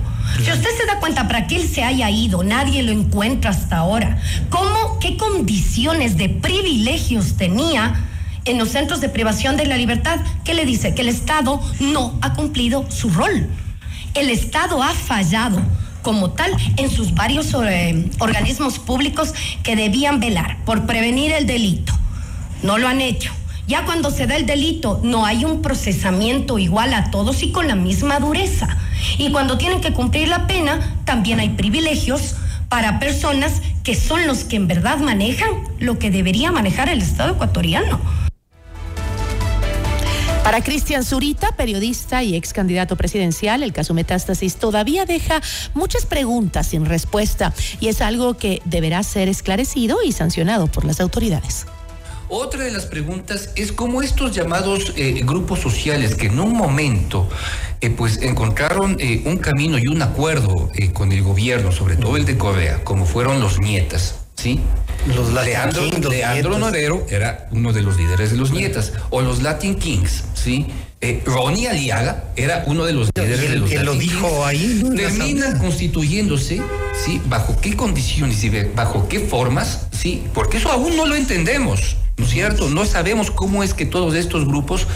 Si usted se da cuenta para qué él se haya ido, nadie lo encuentra hasta ahora. ¿Cómo, qué condiciones de privilegios tenía? En los centros de privación de la libertad, ¿qué le dice? Que el Estado no ha cumplido su rol. El Estado ha fallado como tal en sus varios eh, organismos públicos que debían velar por prevenir el delito. No lo han hecho. Ya cuando se da el delito no hay un procesamiento igual a todos y con la misma dureza. Y cuando tienen que cumplir la pena, también hay privilegios para personas que son los que en verdad manejan lo que debería manejar el Estado ecuatoriano. Para Cristian Zurita, periodista y ex candidato presidencial, el caso Metástasis todavía deja muchas preguntas sin respuesta y es algo que deberá ser esclarecido y sancionado por las autoridades. Otra de las preguntas es cómo estos llamados eh, grupos sociales que en un momento eh, pues encontraron eh, un camino y un acuerdo con el gobierno, sobre todo el de Corea, como fueron los nietas, ¿sí? Los Leandro, Kings, Leandro Norero era uno de los líderes de los nietas, o los Latin Kings, ¿sí? Eh, Ronnie Aliaga era uno de los líderes el de los que lo Latin dijo Kings. ahí, constituyéndose, ¿sí? ¿Bajo qué condiciones y bajo qué formas? ¿Sí? Porque eso aún no lo entendemos. ¿No es cierto? No sabemos cómo es que todos estos grupos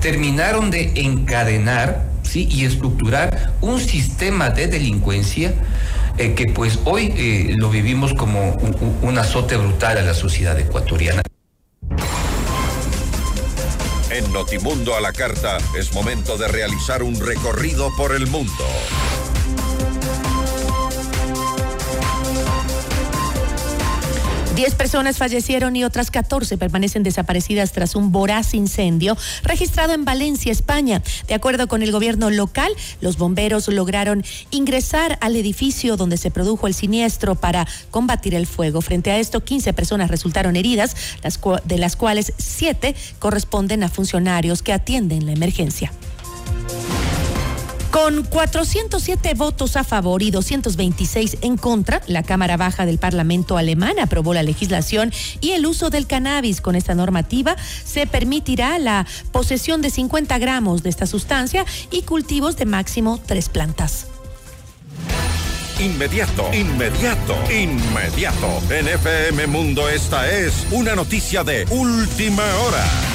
terminaron de encadenar ¿sí? y estructurar un sistema de delincuencia eh, que pues hoy eh, lo vivimos como un, un- azote brutal a la sociedad ecuatoriana. En Notimundo a la carta es momento de realizar un recorrido por el mundo. Diez personas fallecieron y otras 14 permanecen desaparecidas tras un voraz incendio registrado en Valencia, España. De acuerdo con el gobierno local, los bomberos lograron ingresar al edificio donde se produjo el siniestro para combatir el fuego. Frente a esto, 15 personas resultaron heridas, de las cuales 7 corresponden a funcionarios que atienden la emergencia. Con 407 votos a favor y 226 en contra, la Cámara Baja del Parlamento alemán aprobó la legislación y el uso del cannabis. Con esta normativa se permitirá la posesión de 50 gramos de esta sustancia y cultivos de máximo tres plantas. Inmediato, inmediato, inmediato. En FM Mundo esta es una noticia de última hora.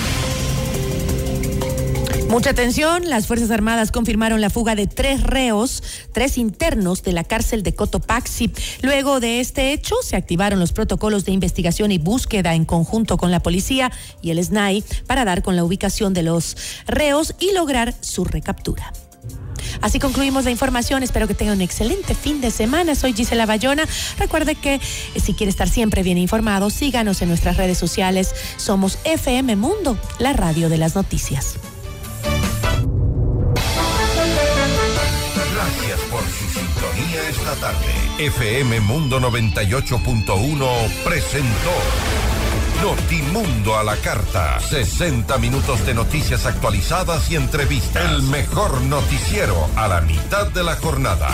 Mucha atención, las Fuerzas Armadas confirmaron la fuga de tres reos, tres internos de la cárcel de Cotopaxi. Luego de este hecho, se activaron los protocolos de investigación y búsqueda en conjunto con la policía y el SNAI para dar con la ubicación de los reos y lograr su recaptura. Así concluimos la información. Espero que tengan un excelente fin de semana. Soy Gisela Bayona. Recuerde que eh, si quiere estar siempre bien informado, síganos en nuestras redes sociales. Somos FM Mundo, la radio de las noticias. Gracias por su sintonía esta tarde. FM Mundo 98.1 presentó Notimundo a la carta. 60 minutos de noticias actualizadas y entrevistas. El mejor noticiero a la mitad de la jornada.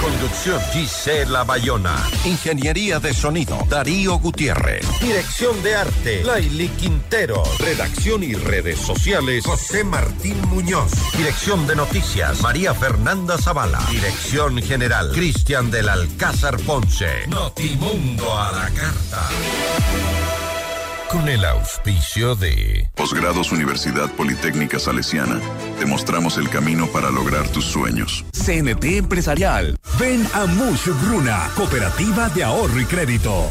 Conducción Gisela Bayona. Ingeniería de sonido Darío Gutiérrez. Dirección de arte Laili Quintero. Redacción y redes sociales José Martín Muñoz. Dirección de noticias María Fernanda Zavala. Dirección general Cristian del Alcázar Ponce. Notimundo a la carta. Con el auspicio de Posgrados Universidad Politécnica Salesiana. Te mostramos el camino para lograr tus sueños. CNT Empresarial. Ven a Mush Bruna, Cooperativa de Ahorro y Crédito.